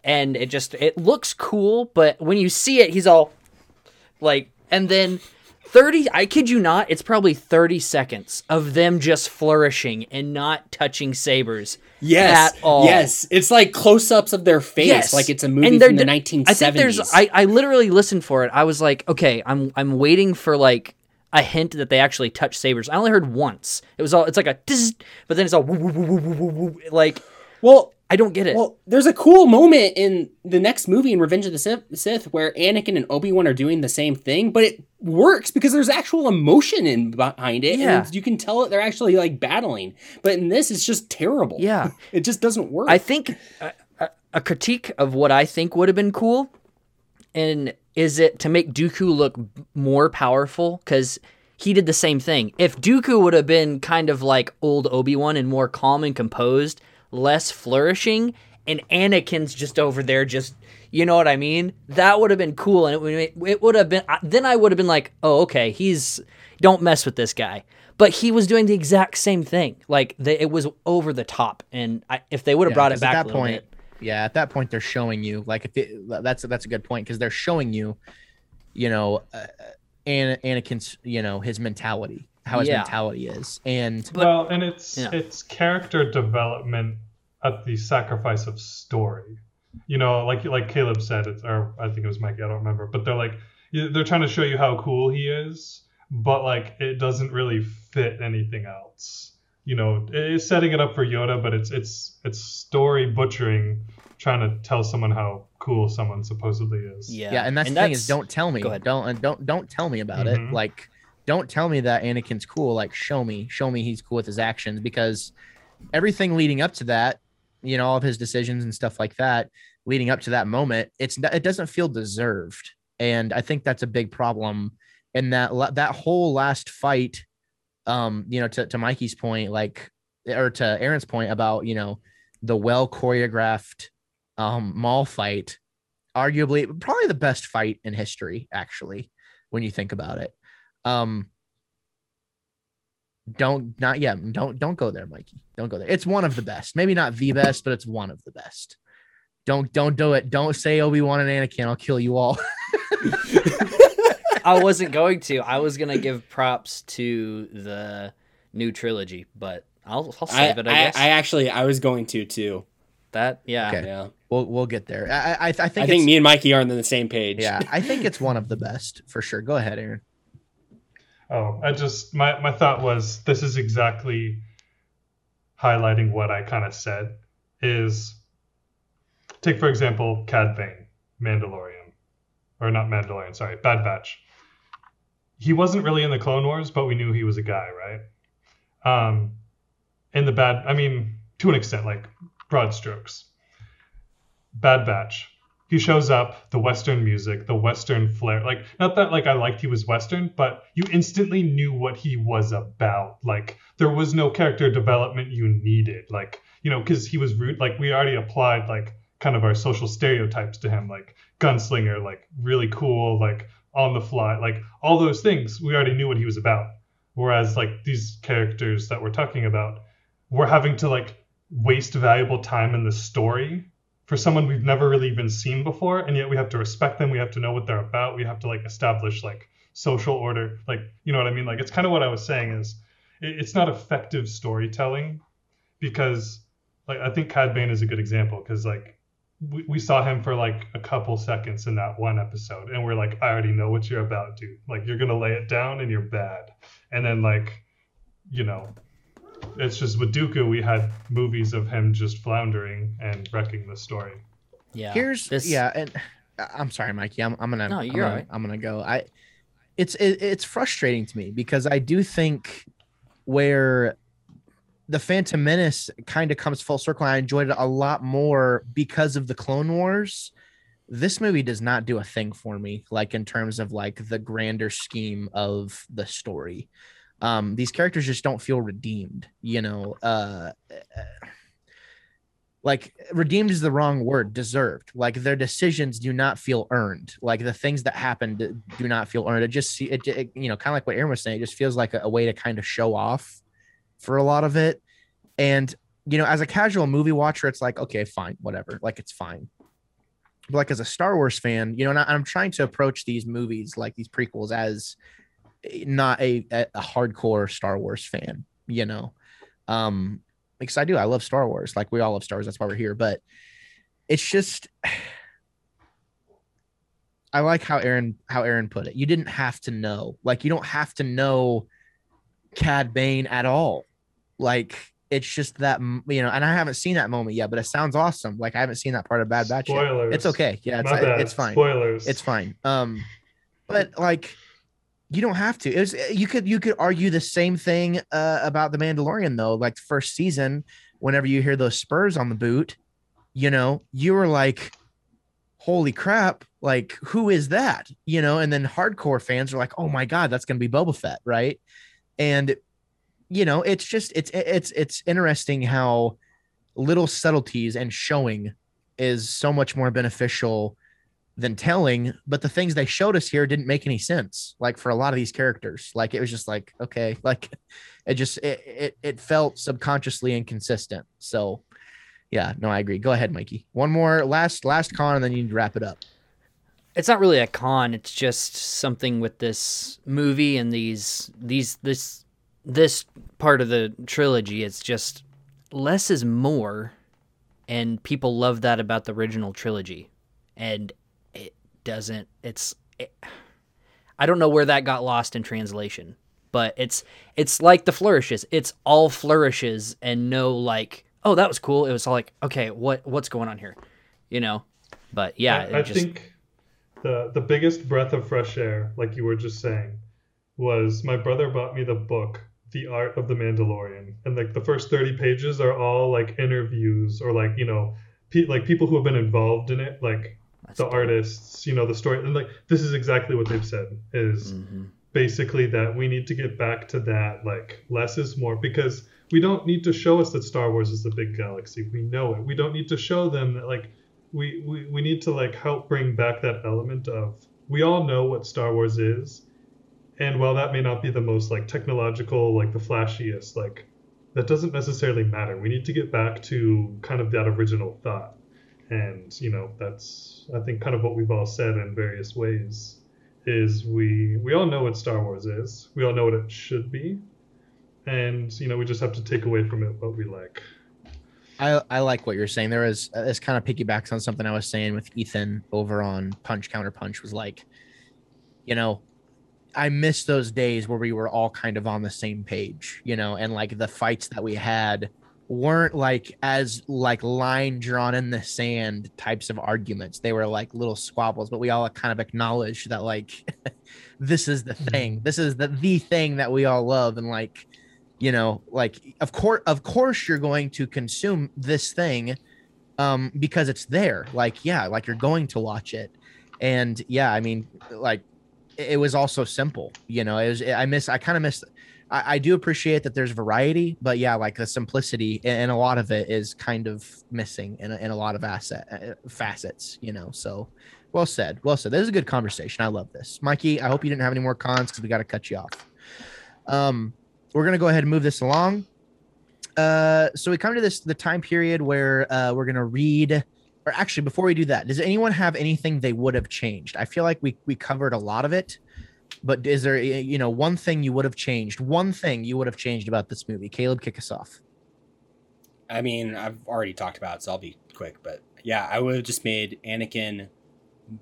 And it just, it looks cool, but when you see it, he's all like, and then 30, I kid you not, it's probably 30 seconds of them just flourishing and not touching sabers yes at all. yes it's like close-ups of their face Yes. like it's a movie And from the d- 1970s I think there's I, I literally listened for it. I was like, okay, I'm I'm waiting for like a hint that they actually touch sabers. I only heard once. It was all it's like a but then it's all woo, woo, woo, woo, woo, woo, woo. like well I don't get it. Well, there's a cool moment in the next movie in Revenge of the Sith, where Anakin and Obi Wan are doing the same thing, but it works because there's actual emotion in behind it, Yeah. and you can tell that they're actually like battling. But in this, it's just terrible. yeah. it just doesn't work. I think a, a, a critique of what I think would have been cool, and is it to make Dooku look more powerful because he did the same thing. If Dooku would have been kind of like old Obi Wan and more calm and composed, less flourishing, and Anakin's just over there, just you know what I mean? That would have been cool, and it would it would have been. Then I would have been like, oh okay, he's don't mess with this guy. But he was doing the exact same thing. Like the, it was over the top, and I, if they would have Yeah, brought it back at that point. bit, Yeah, at that point they're showing you like if it, that's that's a good point because they're showing you, you know, uh, An- Anakin's you know his mentality, how his Yeah. mentality is, and But- well, and it's yeah. it's character development at the sacrifice of story. You know, like like Caleb said, it's or I think it was Mikey, I don't remember, but they're like they're trying to show you how cool he is, but like it doesn't really fit anything else. You know, it's setting it up for Yoda, but it's it's it's story butchering, trying to tell someone how cool someone supposedly is. yeah, yeah, and that's the thing is don't tell me, Go ahead. don't and don't don't tell me about Mhm. it. Like, don't tell me that Anakin's cool. Like, show me, show me he's cool with his actions because everything leading up to that, you know, all of his decisions and stuff like that, leading up to that moment, it's it doesn't feel deserved, and I think that's a big problem. And that that whole last fight, um, you know, to to Mikey's point, like, or to Aaron's point about you know the well choreographed um Maul fight arguably probably the best fight in history actually when you think about it um don't not yet don't don't go there mikey don't go there it's one of the best maybe not the best but it's one of the best don't don't do it don't say obi-wan and anakin i'll kill you all I wasn't going to. I was gonna give props to the new trilogy, but I'll I'll I, save it. I, I, guess I actually I was going to too. that yeah. Okay. Yeah, we'll we'll get there i i, I think I think me and Mikey are on the same page. yeah i think it's one of the best for sure go ahead aaron Oh, I just my my thought was this is exactly highlighting what I kind of said is take for example Cad Bane, Mandalorian, or not Mandalorian, sorry, Bad Batch. He wasn't really in the Clone Wars, but we knew he was a guy, right? Um, in the bad, I mean, to an extent, like broad strokes. Bad Batch. He shows up, the Western music, the Western flair. Like, not that like I liked he was Western, but you instantly knew what he was about. Like, there was no character development you needed. Like, you know, because he was rude. Like, we already applied like kind of our social stereotypes to him, like gunslinger, like really cool, like on the fly, like all those things. We already knew what he was about. Whereas like these characters that we're talking about, we're having to like waste valuable time in the story for someone we've never really even seen before and yet we have to respect them we have to know what they're about we have to like establish like social order like you know what i mean? Like it's kind of what i was saying is it's not effective storytelling because like i think cad bane is a good example because like we, we saw him for like a couple seconds in that one episode and we're like i already know what you're about dude. Like you're gonna lay it down and you're bad. And then like you know it's just with Dooku, we had movies of him just floundering and wrecking the story. Yeah. Here's this- yeah, and uh, I'm sorry, Mikey. I'm, I'm gonna No, I'm you're gonna, all right. I'm gonna go. I it's it, it's frustrating to me because I do think where the Phantom Menace kind of comes full circle. I enjoyed it a lot more because of the Clone Wars. This movie does not do a thing for me, like in terms of like the grander scheme of the story. Um, these characters just don't feel redeemed, you know. Uh, like redeemed is the wrong word deserved. Like their decisions do not feel earned. Like the things that happened do not feel earned. It just it, it you know kind of like what aaron was saying it just feels like a, a way to kind of show off for a lot of it. And you know as a casual movie watcher it's like okay fine whatever like it's fine. But like as a star wars fan you know and I, i'm trying to approach these movies like these prequels as not a, a, hardcore star wars fan you know um because I do. I love Star Wars. Like we all love Star Wars. That's why we're here. But it's just I like how Aaron how Aaron put it. You didn't have to know. Like you don't have to know Cad Bane at all. Like it's just that you know, and I haven't seen that moment yet, but it sounds awesome. Like I haven't seen that part of Bad Batch yet. It's okay. Yeah, it's it's fine. Spoilers. It's fine. Um, but like, you don't have to. Was you could you could argue the same thing uh, about the Mandalorian though. Like the first season, whenever you hear those spurs on the boot, you know, you were like, "Holy crap!" Like, who is that? You know, and then hardcore fans are like, "Oh my god, that's gonna be Boba Fett, right?" And you know, it's just it's it's it's interesting how little subtleties and showing is so much more beneficial than telling but the things they showed us here didn't make any sense like for a lot of these characters. Like it was just like okay like it just it it, it felt subconsciously inconsistent. So yeah no i agree. Go ahead mikey. One more last last con and then you need to wrap it up. It's not really a con. It's just something with this movie and these these this this part of the trilogy. It's just less is more and people love that about the original trilogy. And doesn't it's it, i don't know where that got lost in translation but it's it's like the flourishes. It's all flourishes and no like oh that was cool. It was all like okay what what's going on here? You know? But yeah I, I just, think the the biggest breath of fresh air, like you were just saying, was my brother bought me the book The Art of the Mandalorian, and like the first thirty pages are all like interviews or like you know, pe- like people who have been involved in it, like That's the artists, you know, the story, and like this is exactly what they've said is Mhm. basically that we need to get back to that like less is more because we don't need to show us that Star Wars is a big galaxy. We know it. We don't need to show them that like we, we we need to like help bring back that element of we all know what Star Wars is. And while that may not be the most like technological, like the flashiest, like that doesn't necessarily matter. We need to get back to kind of that original thought. And, you know, that's I think kind of what we've all said in various ways is we we all know what Star Wars is. We all know what it should be. And, you know, we just have to take away from it what we like. I, I like what you're saying. There is this kind of piggybacks on something I was saying with Ethan over on Punch Counter Punch was like, you know, I miss those days where we were all kind of on the same page, you know, and like the fights that we had weren't like as like line drawn in the sand types of arguments. They were like little squabbles, but we all kind of acknowledged that like this is the thing. This is the the thing that we all love and like you know like of course of course you're going to consume this thing um, because it's there. Like, yeah, like you're going to watch it, and yeah, I mean, like it, it was also simple. You know, it was. I miss. I kind of miss. I, I do appreciate that there's variety, but yeah, like the simplicity and a lot of it is kind of missing in a, in a lot of asset uh, facets. You know, so well said. Well said. This is a good conversation. I love this, Mikey. I hope you didn't have any more cons because we got to cut you off. Um, we're gonna go ahead and move this along. Uh, so we come to this the time period where uh, we're gonna read. Or actually, before we do that, does anyone have anything they would have changed? I feel like we we covered a lot of it, but is there you know one thing you would have changed? One thing you would have changed about this movie? Caleb, kick us off. I mean, I've already talked about it, so I'll be quick. But yeah, I would have just made Anakin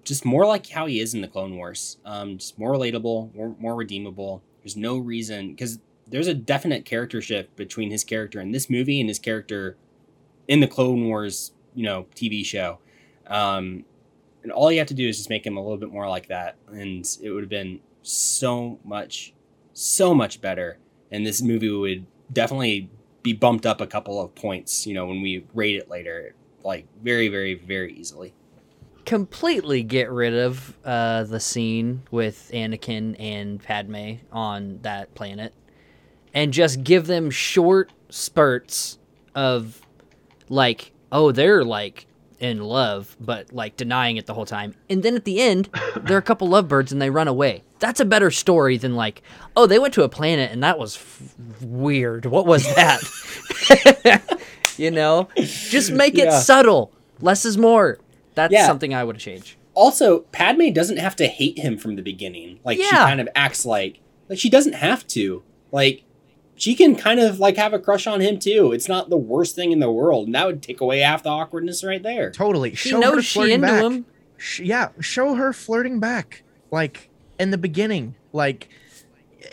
just more like how he is in the Clone Wars. Um, just more relatable, more, more redeemable. There's no reason because there's a definite character shift between his character in this movie and his character in the Clone Wars, you know, TV show. Um, and all you have to do is just make him a little bit more like that, and it would have been so much, so much better. And this movie would definitely be bumped up a couple of points, you know, when we rate it later, like very, very, very easily completely get rid of uh, the scene with Anakin and Padme on that planet and just give them short spurts of like, oh, they're like in love, but like denying it the whole time. And then at the end, they're a couple lovebirds and they run away. That's a better story than like, oh, they went to a planet and that was f- weird. What was that? you know, just make it yeah. subtle. Less is more. That's yeah. something I would change. Also, Padme doesn't have to hate him from the beginning. Like yeah. she kind of acts like like she doesn't have to. Like she can kind of like have a crush on him too. It's not the worst thing in the world, and that would take away half the awkwardness right there. Totally. She show knows she into back. him. yeah, show her flirting back, like in the beginning, like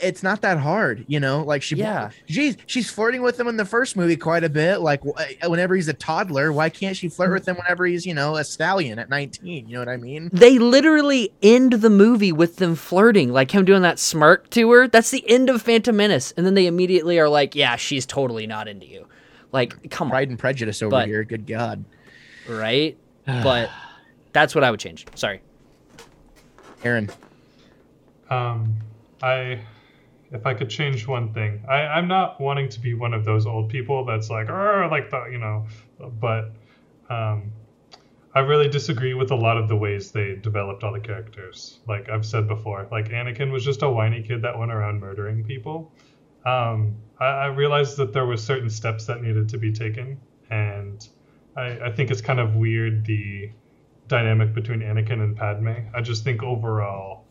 it's not that hard, you know. Like she, yeah, she's she's flirting with him in the first movie quite a bit. Like whenever he's a toddler, why can't she flirt with him whenever he's you know a stallion at nineteen? You know what I mean? They literally end the movie with them flirting, like him doing that smirk to her. That's the end of Phantom Menace, and then they immediately are like, "Yeah, she's totally not into you." Like, come Pride on, Pride and Prejudice over but, here. Good God, right? but that's what I would change. Sorry, Aaron. Um, I if I could change one thing, I, I'm not wanting to be one of those old people that's like, oh, like the, you know, but um, I really disagree with a lot of the ways they developed all the characters. Like I've said before, like Anakin was just a whiny kid that went around murdering people. Um, I, I realized that there were certain steps that needed to be taken, and I, I think it's kind of weird the dynamic between Anakin and Padme. I just think overall,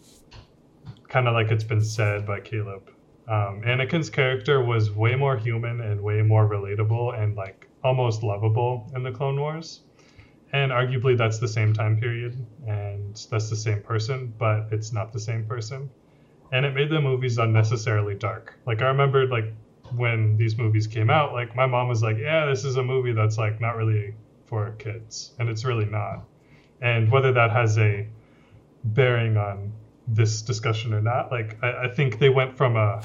kind of like it's been said by Caleb, um, Anakin's character was way more human and way more relatable and like almost lovable in the Clone Wars. And arguably that's the same time period and that's the same person, but it's not the same person. And it made the movies unnecessarily dark. Like I remember like when these movies came out, like my mom was like, "Yeah, this is a movie that's like not really for kids." And it's really not. And whether that has a bearing on this discussion or not. Like I, I, think they went from a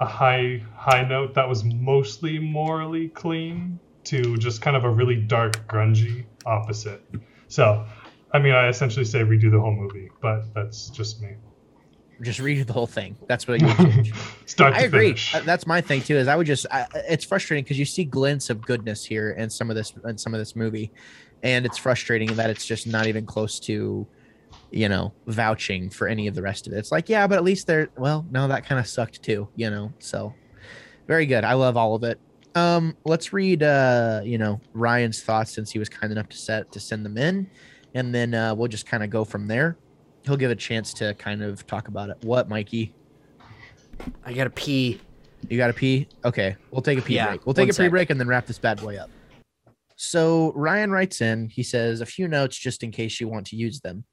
a high high note that was mostly morally clean to just kind of a really dark, grungy opposite. So, I mean, I essentially say redo the whole movie, but that's just me. Just redo the whole thing. That's what I Start. I agree. Finish. Uh, that's my thing too. Is I would just. I, it's frustrating because you see glints of goodness here in some of this in some of this movie, and it's frustrating that it's just not even close to you know, vouching for any of the rest of it. It's like, yeah, but at least they're well, no, that kind of sucked too, you know. So very good. I love all of it. Um, let's read uh, you know, Ryan's thoughts since he was kind enough to set to send them in, and then uh we'll just kind of go from there. He'll give a chance to kind of talk about it. What, Mikey? I gotta pee. You gotta pee? Okay. We'll take a pee yeah, break. We'll take a pee break and then wrap this bad boy up. So Ryan writes in, he says, a few notes just in case you want to use them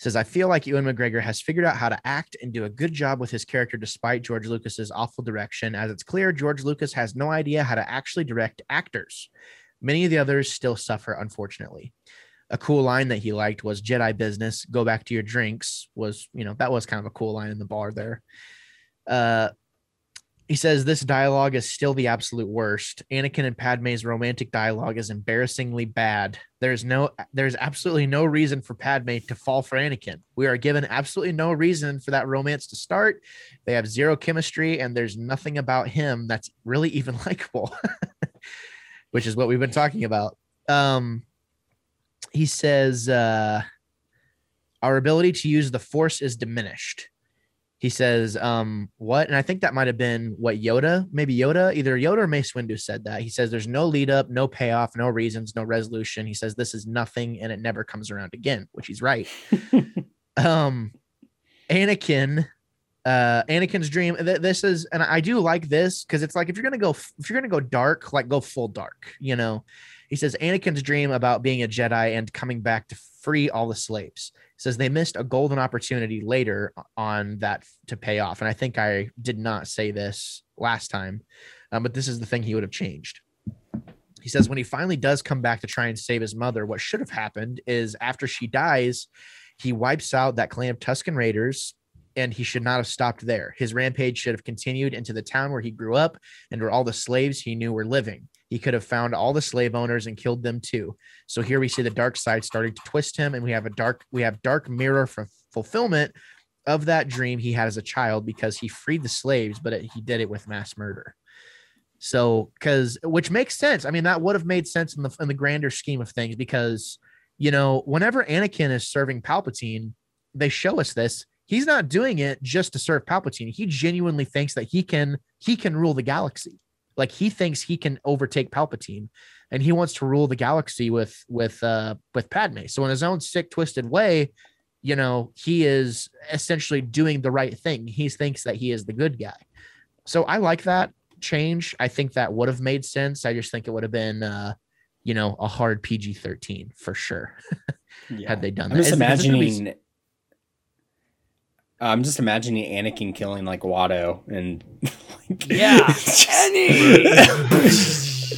says, I feel like Ewan McGregor has figured out how to act and do a good job with his character despite George Lucas's awful direction, as it's clear George Lucas has no idea how to actually direct actors. Many of the others still suffer, unfortunately. A cool line that he liked was Jedi business, go back to your drinks, was, you know, that was kind of a cool line in the bar there. Uh, he says this dialogue is still the absolute worst. Anakin and Padme's romantic dialogue is embarrassingly bad. There's no there's absolutely no reason for Padme to fall for Anakin. We are given absolutely no reason for that romance to start. They have zero chemistry and there's nothing about him that's really even likable. Which is what we've been talking about. Um he says uh our ability to use the force is diminished he says, um, what? And I think that might have been what Yoda, maybe Yoda, either Yoda or Mace Windu said that. He says, there's no lead up, no payoff, no reasons, no resolution. He says, this is nothing and it never comes around again, which he's right. um, Anakin, uh, Anakin's dream. Th- this is, and I do like this because it's like if you're gonna go, if you're gonna go dark, like go full dark, you know. He says Anakin's dream about being a Jedi and coming back to free all the slaves says they missed a golden opportunity later on that to pay off. And I think I did not say this last time, um, but this is the thing he would have changed. He says when he finally does come back to try and save his mother, what should have happened is after she dies, he wipes out that clan of Tuscan Raiders, and he should not have stopped there. His rampage should have continued into the town where he grew up and where all the slaves he knew were living. He could have found all the slave owners and killed them too. So here we see the dark side starting to twist him, and we have a dark we have dark mirror for fulfillment of that dream he had as a child because he freed the slaves, but it, he did it with mass murder. So, because which makes sense. I mean, that would have made sense in the in the grander scheme of things because you know, whenever Anakin is serving Palpatine, they show us this. He's not doing it just to serve Palpatine. He genuinely thinks that he can he can rule the galaxy. Like he thinks he can overtake Palpatine, and he wants to rule the galaxy with with uh with Padme. So in his own sick, twisted way, you know, he is essentially doing the right thing. He thinks that he is the good guy. So I like that change. I think that would have made sense. I just think it would have been uh, you know, a hard PG 13 for sure. Yeah. Had they done I'm that. just Is- is this movie- imagining. I'm just imagining Anakin killing like Watto and like, Yeah.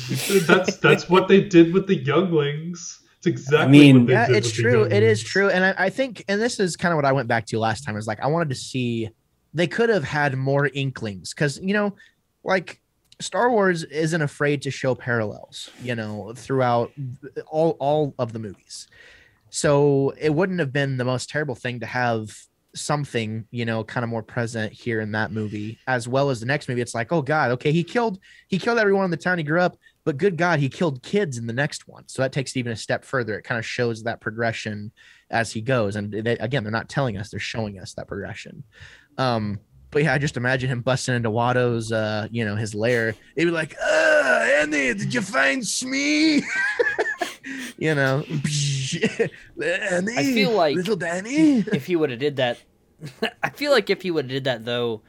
that's that's what they did with the younglings. It's exactly I mean- what they yeah did it's with true. It is true. And I, I think and this is kind of what i went back to last time is like i wanted to see they could have had more inklings. Because you know like star wars isn't afraid to show parallels you know throughout all all of the movies. So it wouldn't have been the most terrible thing to have something you know kind of more present here in that movie as well as the next movie. It's like oh god okay he killed he killed everyone in the town he grew up but good god he killed kids in the next one. So that takes it even a step further. It kind of shows that progression as he goes. And they, again they're not telling us they're showing us that progression. Um but yeah i just imagine him busting into watto's uh you know his lair. He'd be like uh andy did you find smee? You know Andy, I feel like little danny. if he would have did that, I feel like if he would have did that though,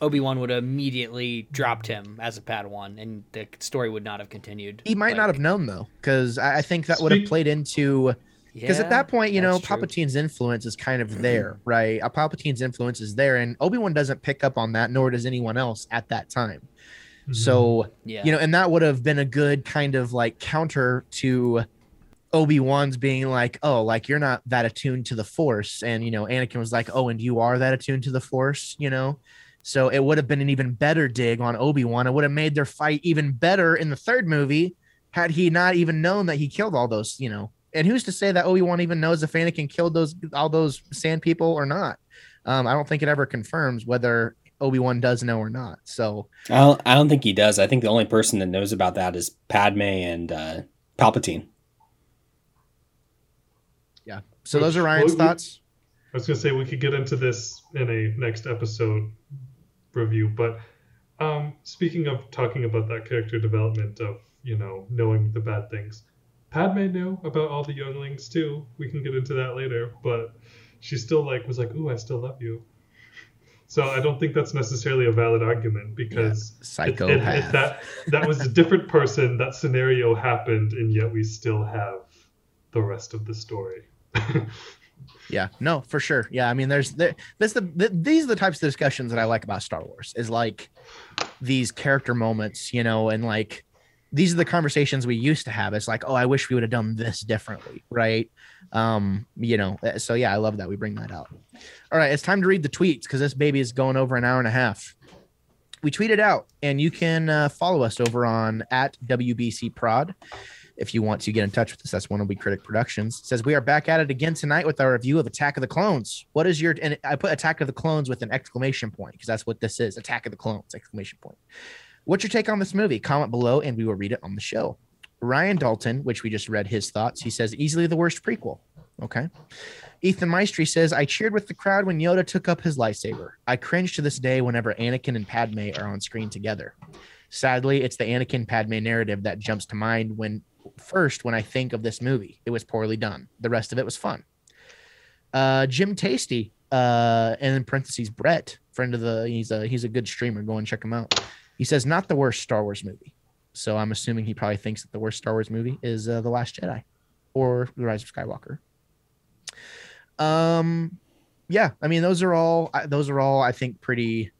Obi Wan would have immediately dropped him as a Padawan, and the story would not have continued. he might not have known though because I, I think that would have played into because yeah, at that point you know that's true. palpatine's influence is kind of there right? Uh, palpatine's influence is there and obi-wan doesn't pick up on that nor does anyone else at that time. Mhm. so Yeah, you know and that would have been a good kind of like counter to obi-wan's being like oh like you're not that attuned to the force. And you know anakin was like oh and you are that attuned to the force you know? So it would have been an even better dig on obi-wan. It would have made their fight even better in the third movie had he not even known that he killed all those you know? And who's to say that obi-wan even knows if anakin killed those all those sand people or not? Um, i don't think it ever confirms whether obi-wan does know or not so. I don't, I don't think he does. I think the only person that knows about that is Padme and uh, Palpatine. So those are ryan's what- thoughts I was gonna say we could get into this in a next episode review, but um, speaking of talking about that character development of you know knowing the bad things, Padme knew about all the younglings too. We can get into that later, but she still like was like, "Ooh, I still love you." So I don't think that's necessarily a valid argument because it- it- psychopath it- that that was a different person. That scenario happened, and yet we still have the rest of the story. Yeah, no, for sure. Yeah, I mean, there's there, this the, the these are the types of discussions that I like about Star Wars is like these character moments, you know, and like these are the conversations we used to have. It's like, oh, I wish we would have done this differently, right? Um, you know, uh, so yeah, I love that we bring that out. All right, it's time to read the tweets because this baby is going over an hour and a half. we tweeted out, and you can uh, follow us over on at WBC Prod if you want to get in touch with us. That's one of we critic productions. It says we are back at it again tonight with our review of Attack of the Clones. What is your and I put Attack of the Clones with an exclamation point because that's what this is. Attack of the Clones exclamation point. What's your take on this movie? Comment below and we will read it on the show. Ryan Dalton, which we just read his thoughts, he says easily the worst prequel. Okay. Ethan Maestri says, I cheered with the crowd when Yoda took up his lightsaber. I cringe to this day whenever Anakin and Padme are on screen together. Sadly, it's the Anakin Padme narrative that jumps to mind when first when I think of this movie. It was poorly done. The rest of it was fun. Uh, Jim Tasty, uh, and in parentheses, Brett, friend of the he's a he's a good streamer. Go and check him out. He says not the worst Star Wars movie. So I'm assuming he probably thinks that the worst Star Wars movie is uh, The Last Jedi or The Rise of Skywalker. Um, yeah, I mean those are all those are all I think pretty,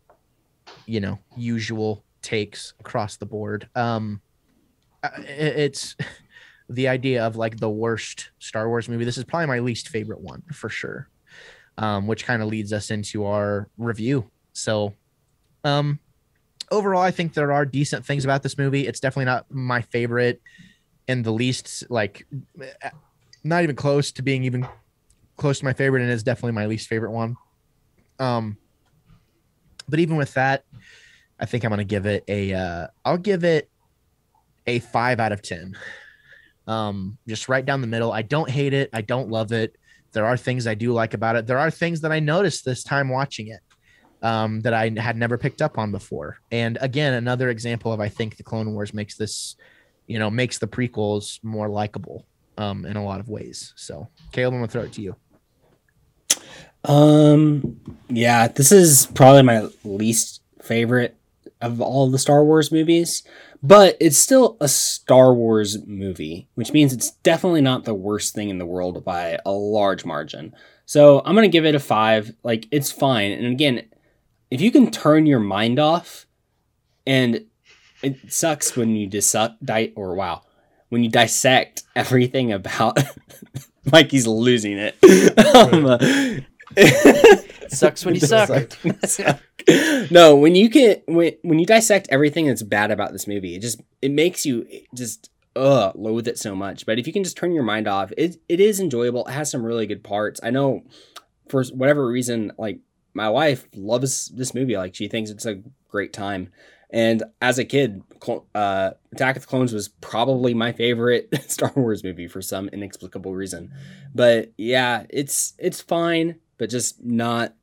you know, usual takes across the board. Um, it's the idea of like the worst Star Wars movie. This is probably my least favorite one for sure. Um, which kind of leads us into our review. So, um, overall, I think there are decent things about this movie. It's definitely not my favorite and the least like not even close to being even close to my favorite and is definitely my least favorite one. Um, but even with that, I think I'm gonna give it a. Uh, I'll give it a five out of ten. Um, just right down the middle. I don't hate it. I don't love it. There are things I do like about it. There are things that I noticed this time watching it um, that I had never picked up on before. And again, another example of I think the Clone Wars makes this, you know, makes the prequels more likable um, in a lot of ways. So, Caleb, I'm gonna throw it to you. Um, yeah, this is probably my least favorite of all the Star Wars movies, but it's still a Star Wars movie, which means it's definitely not the worst thing in the world by a large margin. So I'm gonna give it a five. Like it's fine, and again, if you can turn your mind off, and it sucks when you dissect di- or wow, when you dissect everything about Mikey's losing it. um, sucks when you suck. no, when you can when when you dissect everything that's bad about this movie, it just it makes you just uh loathe it so much. But if you can just turn your mind off, it it is enjoyable. It has some really good parts. I know for whatever reason, like my wife loves this movie. Like she thinks it's a great time. And as a kid, uh, Attack of the Clones was probably my favorite Star Wars movie for some inexplicable reason. But yeah, it's it's fine but just not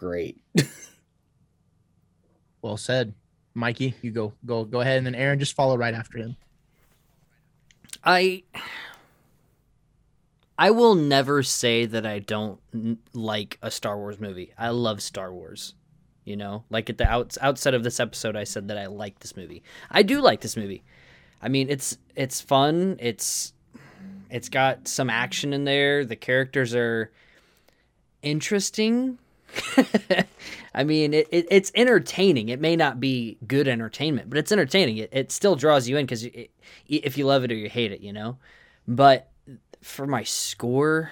great. well said. Mikey, you go go go ahead and then Aaron just follow right after him. I I will never say that I don't like a Star Wars movie. I love Star Wars. You know, like at the outs outside of this episode I said that I like this movie. I do like this movie. I mean, it's it's fun. It's it's got some action in there. The characters are interesting. I mean, it, it, it's entertaining. It may not be good entertainment, but it's entertaining. It, it still draws you in because if you love it or you hate it, you know. But for my score,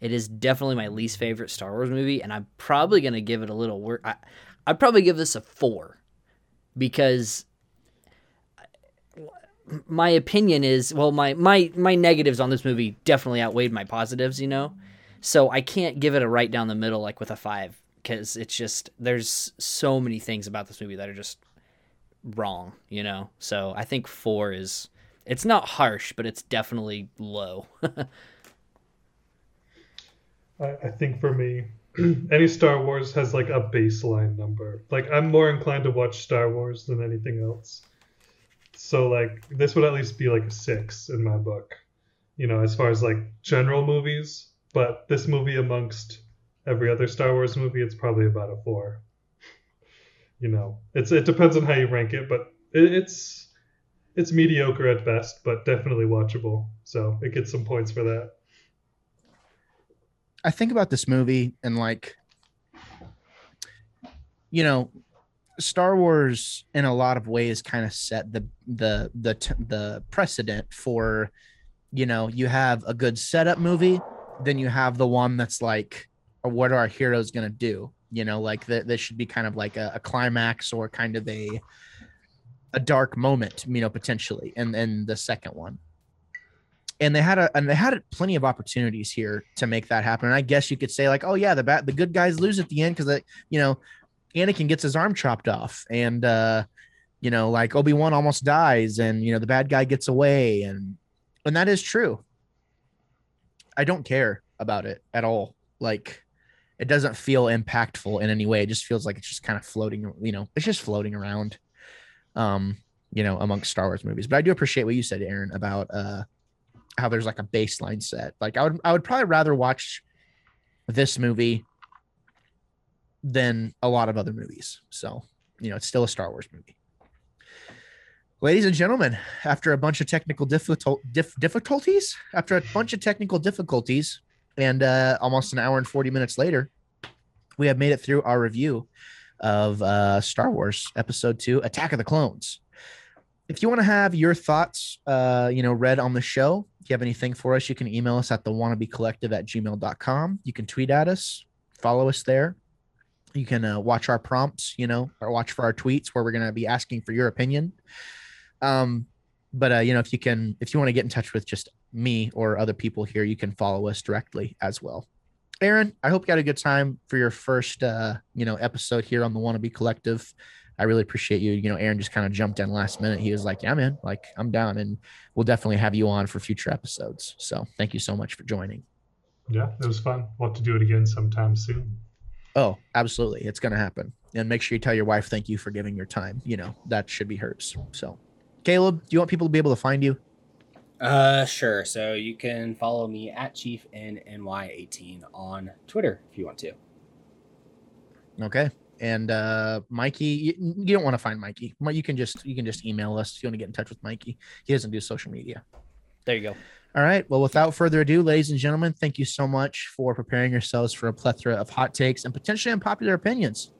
it is definitely my least favorite Star Wars movie, and I'm probably gonna give it a little work. I, I'd probably give this a four because my opinion is well, my my my negatives on this movie definitely outweighed my positives, you know. So I can't give it a right down the middle like with a five because it's just there's so many things about this movie that are just wrong, you know. So I think four is it's not harsh, but it's definitely low. I, I think for me, any Star Wars has like a baseline number. Like I'm more inclined to watch Star Wars than anything else. So like this would at least be like a six in my book. You know, as far as like general movies, but this movie, amongst every other Star Wars movie, it's probably about a four. You know, it's it depends on how you rank it, but it, it's it's mediocre at best, but definitely watchable. So it gets some points for that. I think about this movie and like, you know, Star Wars in a lot of ways kind of set the the the the precedent for, you know, you have a good setup movie then you have the one that's like, what are our heroes gonna do? You know, like this should be kind of like a, a climax or kind of a a dark moment, you know, potentially, and then the second one. And they had a and they had plenty of opportunities here to make that happen. And I guess you could say like, oh yeah, the bad the good guys lose at the end because you know, Anakin gets his arm chopped off, and uh, you know, like Obi Wan almost dies, and you know the bad guy gets away, and and that is true. I don't care about it at all. Like, it doesn't feel impactful in any way. It just feels like it's just kind of floating. You know, it's just floating around. Um, you know, amongst Star Wars movies. But I do appreciate what you said, Aaron, about uh how there's like a baseline set. Like I would I would probably rather watch this movie than a lot of other movies. So, you know, it's still a Star Wars movie. Ladies and gentlemen, after a bunch of technical difficult, dif- difficulties, after a bunch of technical difficulties, and uh, almost an hour and 40 minutes later, we have made it through our review of uh, Star Wars Episode 2 Attack of the Clones. If you want to have your thoughts, uh, you know, read on the show, if you have anything for us, you can email us at the wannabe collective at gmail.com. You can tweet at us, follow us there. You can uh, watch our prompts, you know, or watch for our tweets where we're going to be asking for your opinion. Um, but uh, you know, if you can, if you want to get in touch with just me or other people here, you can follow us directly as well. Aaron, I hope you had a good time for your first, uh, you know, episode here on the Wannabe Collective. I really appreciate you. You know, Aaron just kind of jumped in last minute. He was like, "Yeah, man, like I'm down," and we'll definitely have you on for future episodes. So, thank you so much for joining. Yeah, it was fun. We'll have to do it again sometime soon. Oh, absolutely, it's gonna happen. And make sure you tell your wife thank you for giving your time. You know, that should be hers. So. Caleb, do you want people to be able to find you? Uh, sure. So you can follow me at Chief NNY18 on Twitter if you want to. Okay. And uh, Mikey, you, you don't want to find Mikey. You can just you can just email us if you want to get in touch with Mikey. He doesn't do social media. There you go. All right. Well, without further ado, ladies and gentlemen, thank you so much for preparing yourselves for a plethora of hot takes and potentially unpopular opinions.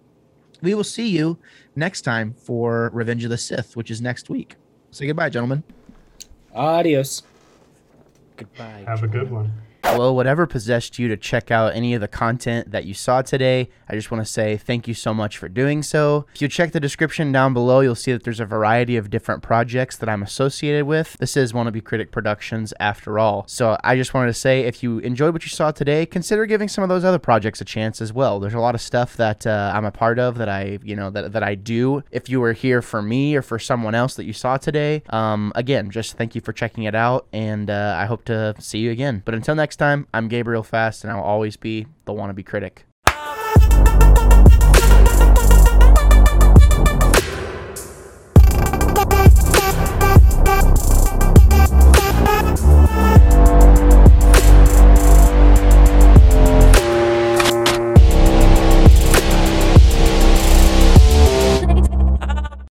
We will see you next time for Revenge of the Sith, which is next week. Say goodbye, gentlemen. Adios. Goodbye. Have a good one. Well, whatever possessed you to check out any of the content that you saw today, I just want to say thank you so much for doing so. If you check the description down below, you'll see that there's a variety of different projects that I'm associated with. This is Wannabe Critic Productions after all. So I just wanted to say if you enjoyed what you saw today, consider giving some of those other projects a chance as well. There's a lot of stuff that uh, I'm a part of that I, you know, that, that I do. If you were here for me or for someone else that you saw today, um, again, just thank you for checking it out. And uh, I hope to see you again. But until next time, I'm Gabriel Fast, and I'll always be the wannabe critic.